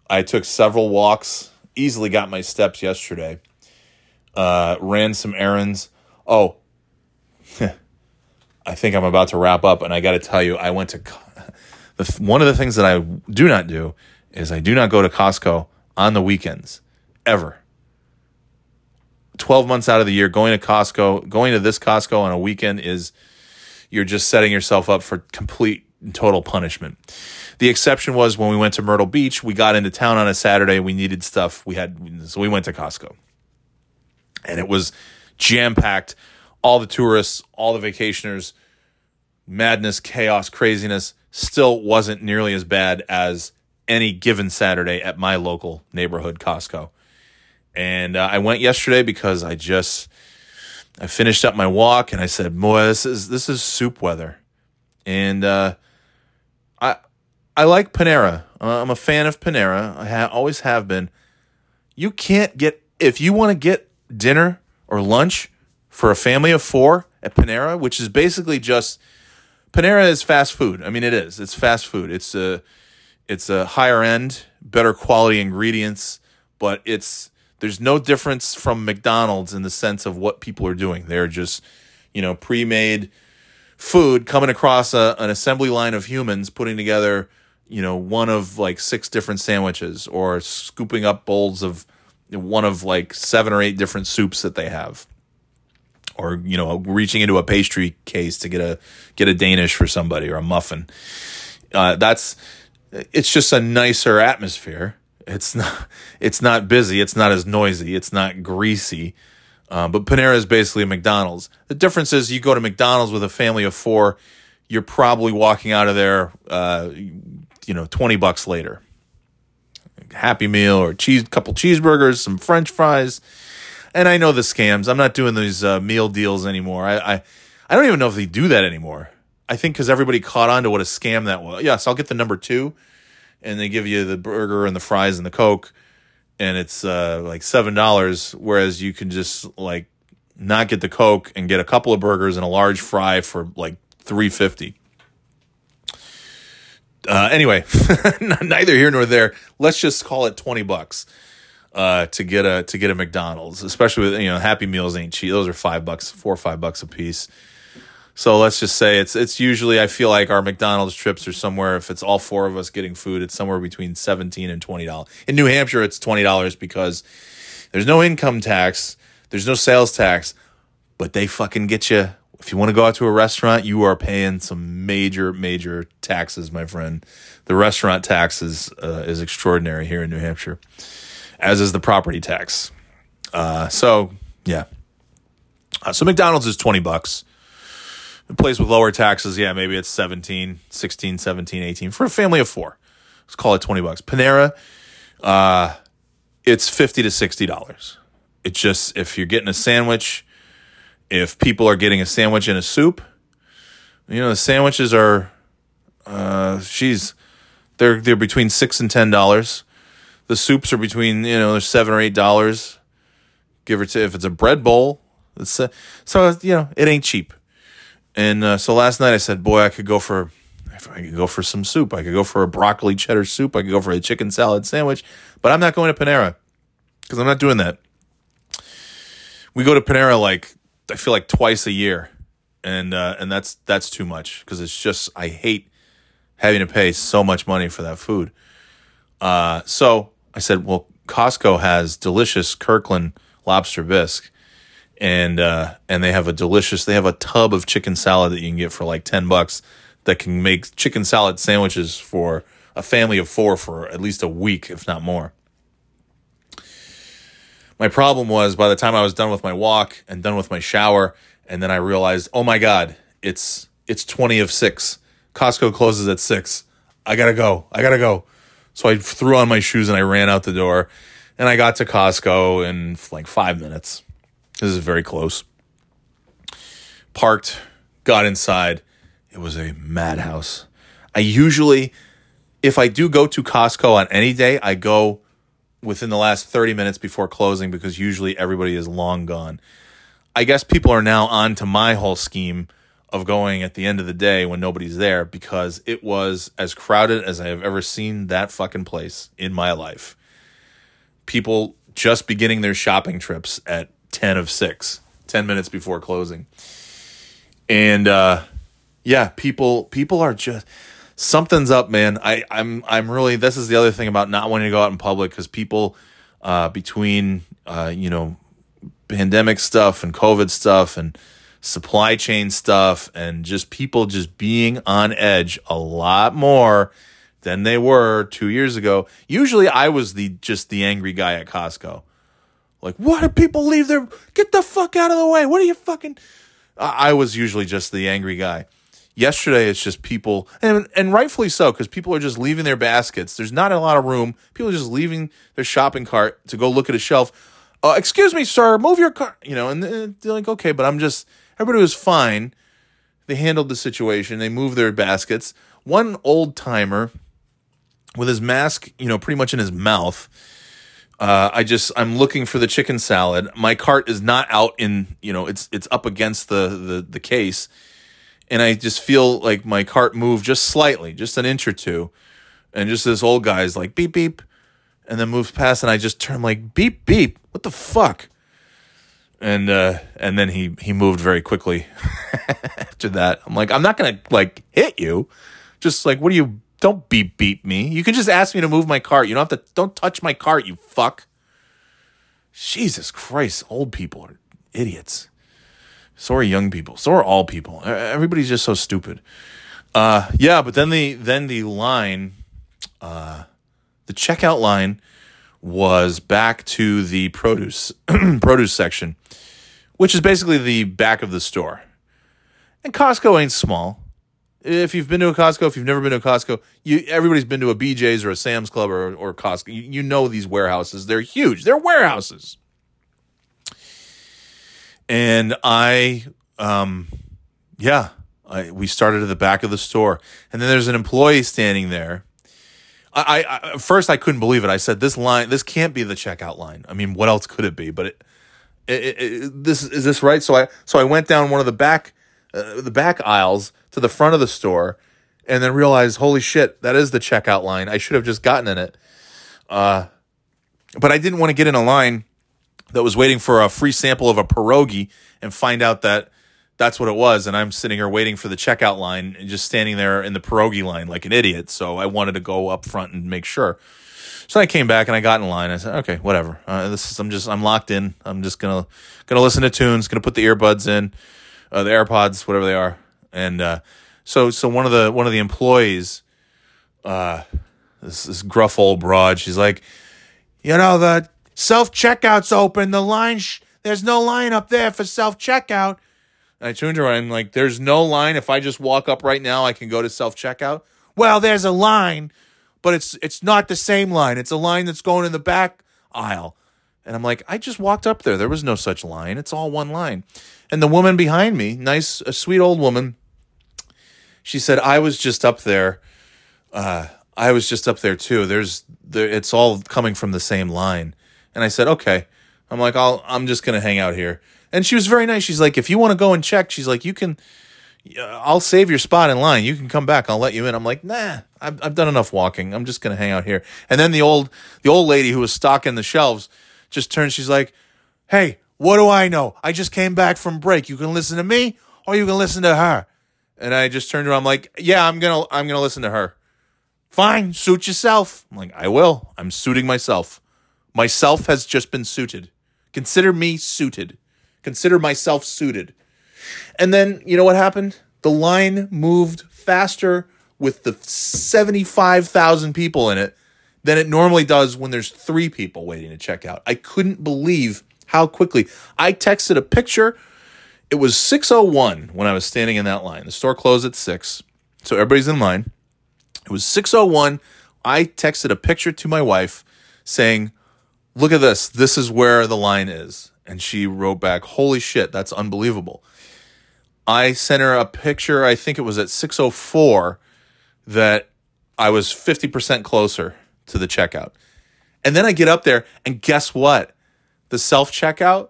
I took several walks, easily got my steps yesterday. Uh, ran some errands. Oh, I think I'm about to wrap up, and I got to tell you, I went to the one of the things that I do not do is I do not go to Costco on the weekends ever. 12 months out of the year going to Costco, going to this Costco on a weekend is you're just setting yourself up for complete and total punishment. The exception was when we went to Myrtle Beach, we got into town on a Saturday, we needed stuff. We had so we went to Costco. And it was jam-packed, all the tourists, all the vacationers, madness, chaos, craziness still wasn't nearly as bad as any given Saturday at my local neighborhood Costco. And uh, I went yesterday because I just I finished up my walk and I said, "Boy, this is this is soup weather." And uh, I I like Panera. Uh, I'm a fan of Panera. I ha- always have been. You can't get if you want to get dinner or lunch for a family of 4 at Panera, which is basically just Panera is fast food. I mean it is. It's fast food. It's a it's a higher end, better quality ingredients, but it's there's no difference from McDonald's in the sense of what people are doing. They're just, you know, pre-made food coming across a, an assembly line of humans putting together, you know, one of like six different sandwiches or scooping up bowls of one of like seven or eight different soups that they have. Or, you know, reaching into a pastry case to get a get a Danish for somebody or a muffin. Uh, that's it's just a nicer atmosphere it's not it's not busy. It's not as noisy. It's not greasy. Uh, but Panera is basically a McDonald's. The difference is you go to McDonald's with a family of four, you're probably walking out of there, uh, you know, twenty bucks later. Happy Meal or cheese, couple cheeseburgers, some French fries, and I know the scams. I'm not doing these uh, meal deals anymore. I, I I don't even know if they do that anymore. I think because everybody caught on to what a scam that was. Yes, I'll get the number two and they give you the burger and the fries and the coke and it's uh, like seven dollars whereas you can just like not get the coke and get a couple of burgers and a large fry for like 350 uh, anyway neither here nor there let's just call it 20 bucks uh, to get a to get a mcdonald's especially with you know happy meals ain't cheap those are five bucks four or five bucks a piece so let's just say it's it's usually I feel like our McDonald's trips are somewhere if it's all four of us getting food, it's somewhere between seventeen and twenty dollars. In New Hampshire, it's twenty dollars because there's no income tax, there's no sales tax, but they fucking get you. If you want to go out to a restaurant, you are paying some major major taxes, my friend. The restaurant tax is uh, is extraordinary here in New Hampshire as is the property tax. Uh, so yeah. Uh, so McDonald's is 20 bucks. A place with lower taxes, yeah, maybe it's 17, 16, 17, 18 for a family of four. Let's call it 20 bucks. Panera, uh, it's 50 to 60 dollars. It's just if you're getting a sandwich, if people are getting a sandwich and a soup, you know, the sandwiches are uh she's they're they're between 6 and 10 dollars. The soups are between, you know, 7 or 8 dollars. Give or take if it's a bread bowl, it's uh, so you know, it ain't cheap. And uh, so last night I said, boy, I could go for, I could go for some soup. I could go for a broccoli cheddar soup. I could go for a chicken salad sandwich, but I'm not going to Panera because I'm not doing that. We go to Panera like I feel like twice a year, and uh, and that's that's too much because it's just I hate having to pay so much money for that food. Uh, so I said, well, Costco has delicious Kirkland lobster bisque and uh, and they have a delicious they have a tub of chicken salad that you can get for like 10 bucks that can make chicken salad sandwiches for a family of 4 for at least a week if not more. My problem was by the time I was done with my walk and done with my shower and then I realized, "Oh my god, it's it's 20 of 6. Costco closes at 6. I got to go. I got to go." So I threw on my shoes and I ran out the door and I got to Costco in like 5 minutes this is very close. Parked, got inside. It was a madhouse. I usually, if I do go to Costco on any day, I go within the last 30 minutes before closing because usually everybody is long gone. I guess people are now on to my whole scheme of going at the end of the day when nobody's there because it was as crowded as I have ever seen that fucking place in my life. People just beginning their shopping trips at 10 of 6, 10 minutes before closing. And uh, yeah, people people are just something's up, man. I I'm I'm really this is the other thing about not wanting to go out in public cuz people uh, between uh, you know pandemic stuff and covid stuff and supply chain stuff and just people just being on edge a lot more than they were 2 years ago. Usually I was the just the angry guy at Costco. Like, why do people leave their? Get the fuck out of the way! What are you fucking? I was usually just the angry guy. Yesterday, it's just people, and and rightfully so, because people are just leaving their baskets. There's not a lot of room. People are just leaving their shopping cart to go look at a shelf. Uh, excuse me, sir, move your car. You know, and they're like, okay, but I'm just. Everybody was fine. They handled the situation. They moved their baskets. One old timer with his mask, you know, pretty much in his mouth uh, I just I'm looking for the chicken salad. My cart is not out in you know it's it's up against the the the case, and I just feel like my cart moved just slightly, just an inch or two, and just this old guy's like beep beep, and then moves past, and I just turn like beep beep. What the fuck? And uh, and then he he moved very quickly after that. I'm like I'm not gonna like hit you, just like what are you don't beep beep me. You can just ask me to move my cart. You don't have to. Don't touch my cart, you fuck. Jesus Christ, old people are idiots. So are young people. So are all people. Everybody's just so stupid. Uh, yeah, but then the then the line, uh, the checkout line was back to the produce produce section, which is basically the back of the store. And Costco ain't small if you've been to a Costco, if you've never been to a Costco, you everybody's been to a BJ's or a Sam's Club or or Costco. You, you know these warehouses; they're huge. They're warehouses. And I, um, yeah, I, we started at the back of the store, and then there's an employee standing there. I, I first I couldn't believe it. I said, "This line, this can't be the checkout line. I mean, what else could it be?" But it, it, it, this is this right? So I so I went down one of the back uh, the back aisles to the front of the store and then realized, holy shit, that is the checkout line. I should have just gotten in it. Uh, but I didn't want to get in a line that was waiting for a free sample of a pierogi and find out that that's what it was. And I'm sitting here waiting for the checkout line and just standing there in the pierogi line like an idiot. So I wanted to go up front and make sure. So I came back and I got in line. I said, okay, whatever. Uh, this is, I'm just, I'm locked in. I'm just gonna, gonna listen to tunes, gonna put the earbuds in uh, the AirPods, whatever they are. And uh, so, so one of the one of the employees, uh, this, this gruff old broad, she's like, you know, the self checkout's open. The line, sh- there's no line up there for self checkout. I turned around. I'm like, there's no line. If I just walk up right now, I can go to self checkout. Well, there's a line, but it's it's not the same line. It's a line that's going in the back aisle. And I'm like, I just walked up there. There was no such line. It's all one line. And the woman behind me, nice, a sweet old woman, she said, I was just up there. Uh, I was just up there too. There's there, it's all coming from the same line. And I said, okay. I'm like, I'll, I'm just going to hang out here. And she was very nice. She's like, if you want to go and check, she's like, you can, I'll save your spot in line. You can come back. I'll let you in. I'm like, nah, I've, I've done enough walking. I'm just going to hang out here. And then the old, the old lady who was stocking the shelves just turns. She's like, hey, what do I know? I just came back from break. You can listen to me or you can listen to her. And I just turned around. I'm like, yeah, I'm going to, I'm going to listen to her. Fine, suit yourself. I'm like, I will. I'm suiting myself. Myself has just been suited. Consider me suited. Consider myself suited. And then, you know what happened? The line moved faster with the 75,000 people in it than it normally does when there's three people waiting to check out. I couldn't believe how quickly. I texted a picture. It was 6:01 when I was standing in that line. The store closed at 6. So everybody's in line. It was 601. I texted a picture to my wife saying, Look at this. This is where the line is. And she wrote back, Holy shit, that's unbelievable. I sent her a picture, I think it was at 604, that I was 50% closer to the checkout. And then I get up there, and guess what? The self checkout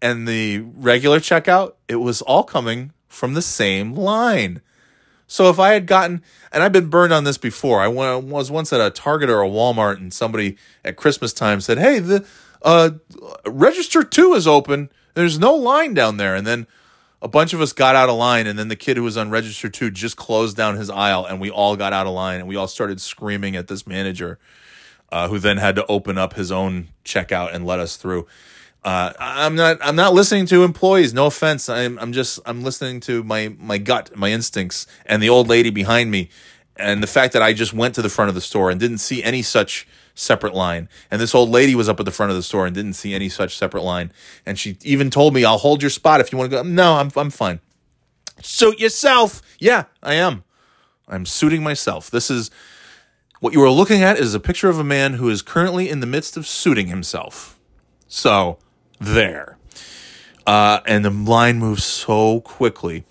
and the regular checkout, it was all coming from the same line. So if I had gotten, and I've been burned on this before. I was once at a Target or a Walmart, and somebody at Christmas time said, "Hey, the uh, register two is open. There's no line down there." And then a bunch of us got out of line, and then the kid who was on register two just closed down his aisle, and we all got out of line, and we all started screaming at this manager, uh, who then had to open up his own checkout and let us through. Uh, I'm not. I'm not listening to employees. No offense. I'm. I'm just. I'm listening to my my gut, my instincts, and the old lady behind me, and the fact that I just went to the front of the store and didn't see any such separate line. And this old lady was up at the front of the store and didn't see any such separate line. And she even told me, "I'll hold your spot if you want to go." No, I'm. I'm fine. Suit yourself. Yeah, I am. I'm suiting myself. This is what you are looking at is a picture of a man who is currently in the midst of suiting himself. So there. Uh, and the line moves so quickly.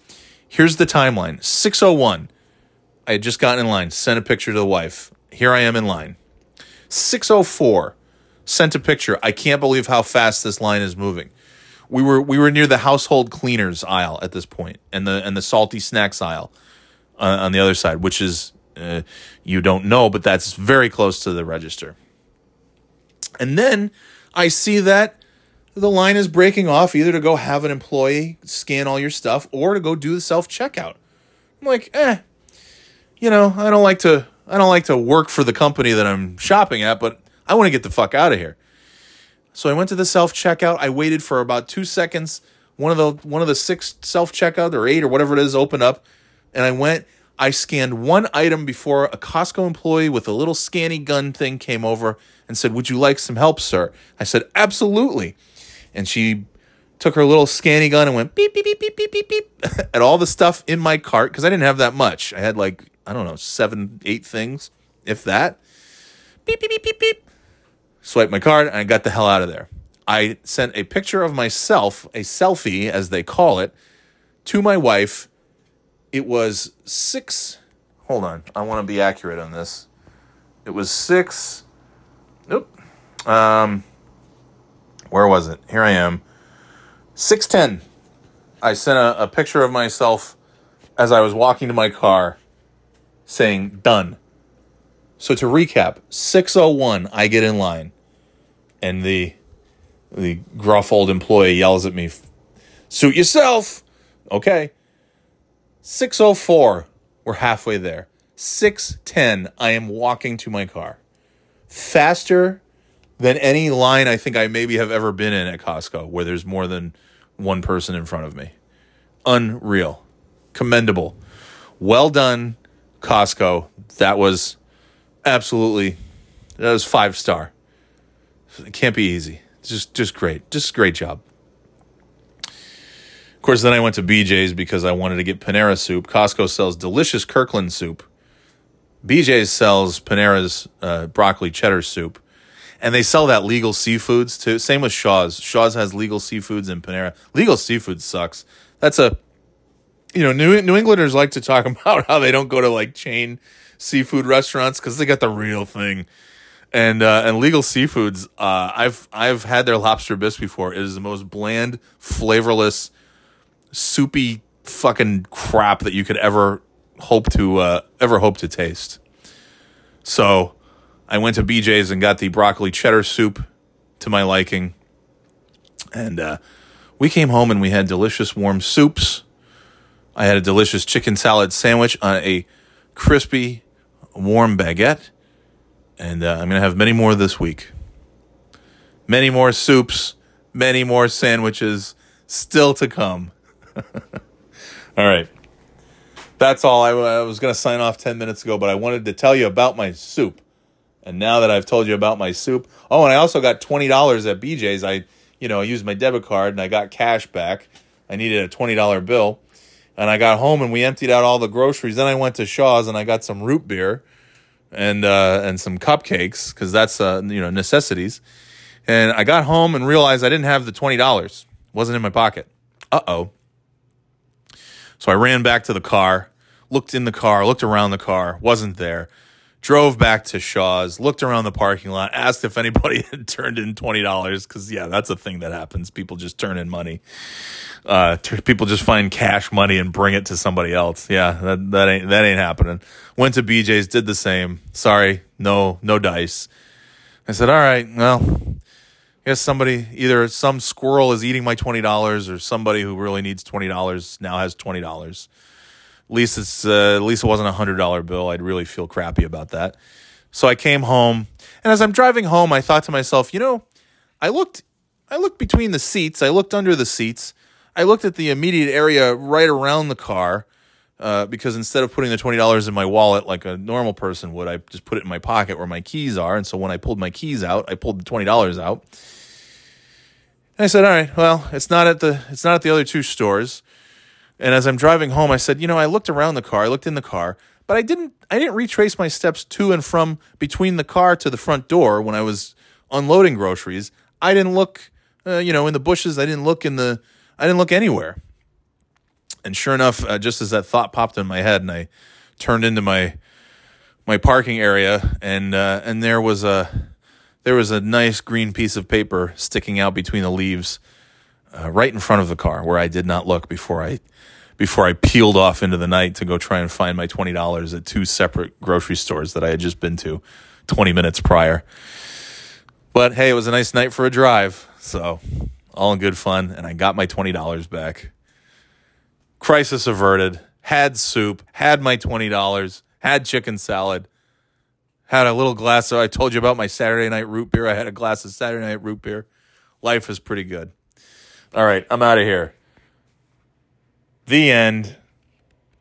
Here's the timeline 601. I had just gotten in line, sent a picture to the wife. Here I am in line. 604. Sent a picture. I can't believe how fast this line is moving. We were we were near the household cleaners aisle at this point, and the and the salty snacks aisle uh, on the other side, which is uh, you don't know, but that's very close to the register. And then I see that the line is breaking off either to go have an employee scan all your stuff or to go do the self checkout. I'm like, eh, you know, I don't like to I don't like to work for the company that I'm shopping at, but I want to get the fuck out of here. So I went to the self checkout. I waited for about two seconds. One of the one of the six self checkout or eight or whatever it is opened up, and I went. I scanned one item before a Costco employee with a little scanny gun thing came over and said, "Would you like some help, sir?" I said, "Absolutely." and she took her little scanny gun and went beep beep beep beep beep beep beep at all the stuff in my cart because I didn't have that much. I had like I don't know seven eight things, if that. Beep beep beep beep beep. Swipe my card and I got the hell out of there. I sent a picture of myself, a selfie as they call it, to my wife. It was six. Hold on, I want to be accurate on this. It was six. Nope. Um, where was it? Here I am. 610. I sent a, a picture of myself as I was walking to my car saying done. So to recap, 601 I get in line and the the gruff old employee yells at me, "Suit yourself." Okay. 604 we're halfway there. 610 I am walking to my car. Faster than any line I think I maybe have ever been in at Costco where there's more than one person in front of me. Unreal. Commendable. Well done, Costco. That was absolutely that was five star. It can't be easy. Just just great. Just great job. Of course, then I went to BJ's because I wanted to get Panera soup. Costco sells delicious Kirkland soup. BJ's sells Panera's uh, broccoli cheddar soup. And they sell that legal seafoods too. Same with Shaw's. Shaw's has legal seafoods and Panera. Legal seafood sucks. That's a, you know, New, New Englanders like to talk about how they don't go to like chain seafood restaurants because they got the real thing. And uh, and legal seafoods, uh, I've I've had their lobster bisque before. It is the most bland, flavorless, soupy fucking crap that you could ever hope to uh, ever hope to taste. So I went to BJ's and got the broccoli cheddar soup to my liking. And uh, we came home and we had delicious warm soups. I had a delicious chicken salad sandwich on a crispy, warm baguette. And uh, I'm going to have many more this week. Many more soups, many more sandwiches still to come. all right. That's all. I, I was going to sign off 10 minutes ago, but I wanted to tell you about my soup. And now that I've told you about my soup, oh, and I also got twenty dollars at BJ's. I, you know, used my debit card and I got cash back. I needed a twenty dollar bill, and I got home and we emptied out all the groceries. Then I went to Shaw's and I got some root beer, and uh, and some cupcakes because that's uh, you know necessities. And I got home and realized I didn't have the twenty dollars. wasn't in my pocket. Uh oh. So I ran back to the car, looked in the car, looked around the car, wasn't there drove back to Shaw's, looked around the parking lot, asked if anybody had turned in twenty dollars because yeah, that's a thing that happens. People just turn in money. Uh, t- people just find cash money and bring it to somebody else. Yeah, that that ain't that ain't happening. Went to BJ's, did the same. Sorry, no no dice. I said, all right, well, I guess somebody either some squirrel is eating my twenty dollars or somebody who really needs twenty dollars now has twenty dollars. At least it's uh, at least it wasn't a hundred dollar bill. I'd really feel crappy about that. So I came home, and as I'm driving home, I thought to myself, you know, I looked, I looked between the seats, I looked under the seats, I looked at the immediate area right around the car. Uh, because instead of putting the twenty dollars in my wallet like a normal person would, I just put it in my pocket where my keys are. And so when I pulled my keys out, I pulled the twenty dollars out. And I said, "All right, well, it's not at the it's not at the other two stores. And as I'm driving home, I said, you know, I looked around the car, I looked in the car, but I didn't I didn't retrace my steps to and from between the car to the front door when I was unloading groceries. I didn't look, uh, you know, in the bushes. I didn't look in the I didn't look anywhere. And sure enough, uh, just as that thought popped in my head, and I turned into my my parking area, and uh, and there was a there was a nice green piece of paper sticking out between the leaves, uh, right in front of the car, where I did not look before I before I peeled off into the night to go try and find my $20 at two separate grocery stores that I had just been to 20 minutes prior. But hey, it was a nice night for a drive. So, all in good fun. And I got my $20 back. Crisis averted. Had soup. Had my $20. Had chicken salad. Had a little glass of, I told you about my Saturday night root beer. I had a glass of Saturday night root beer. Life is pretty good. All right, I'm out of here. The end.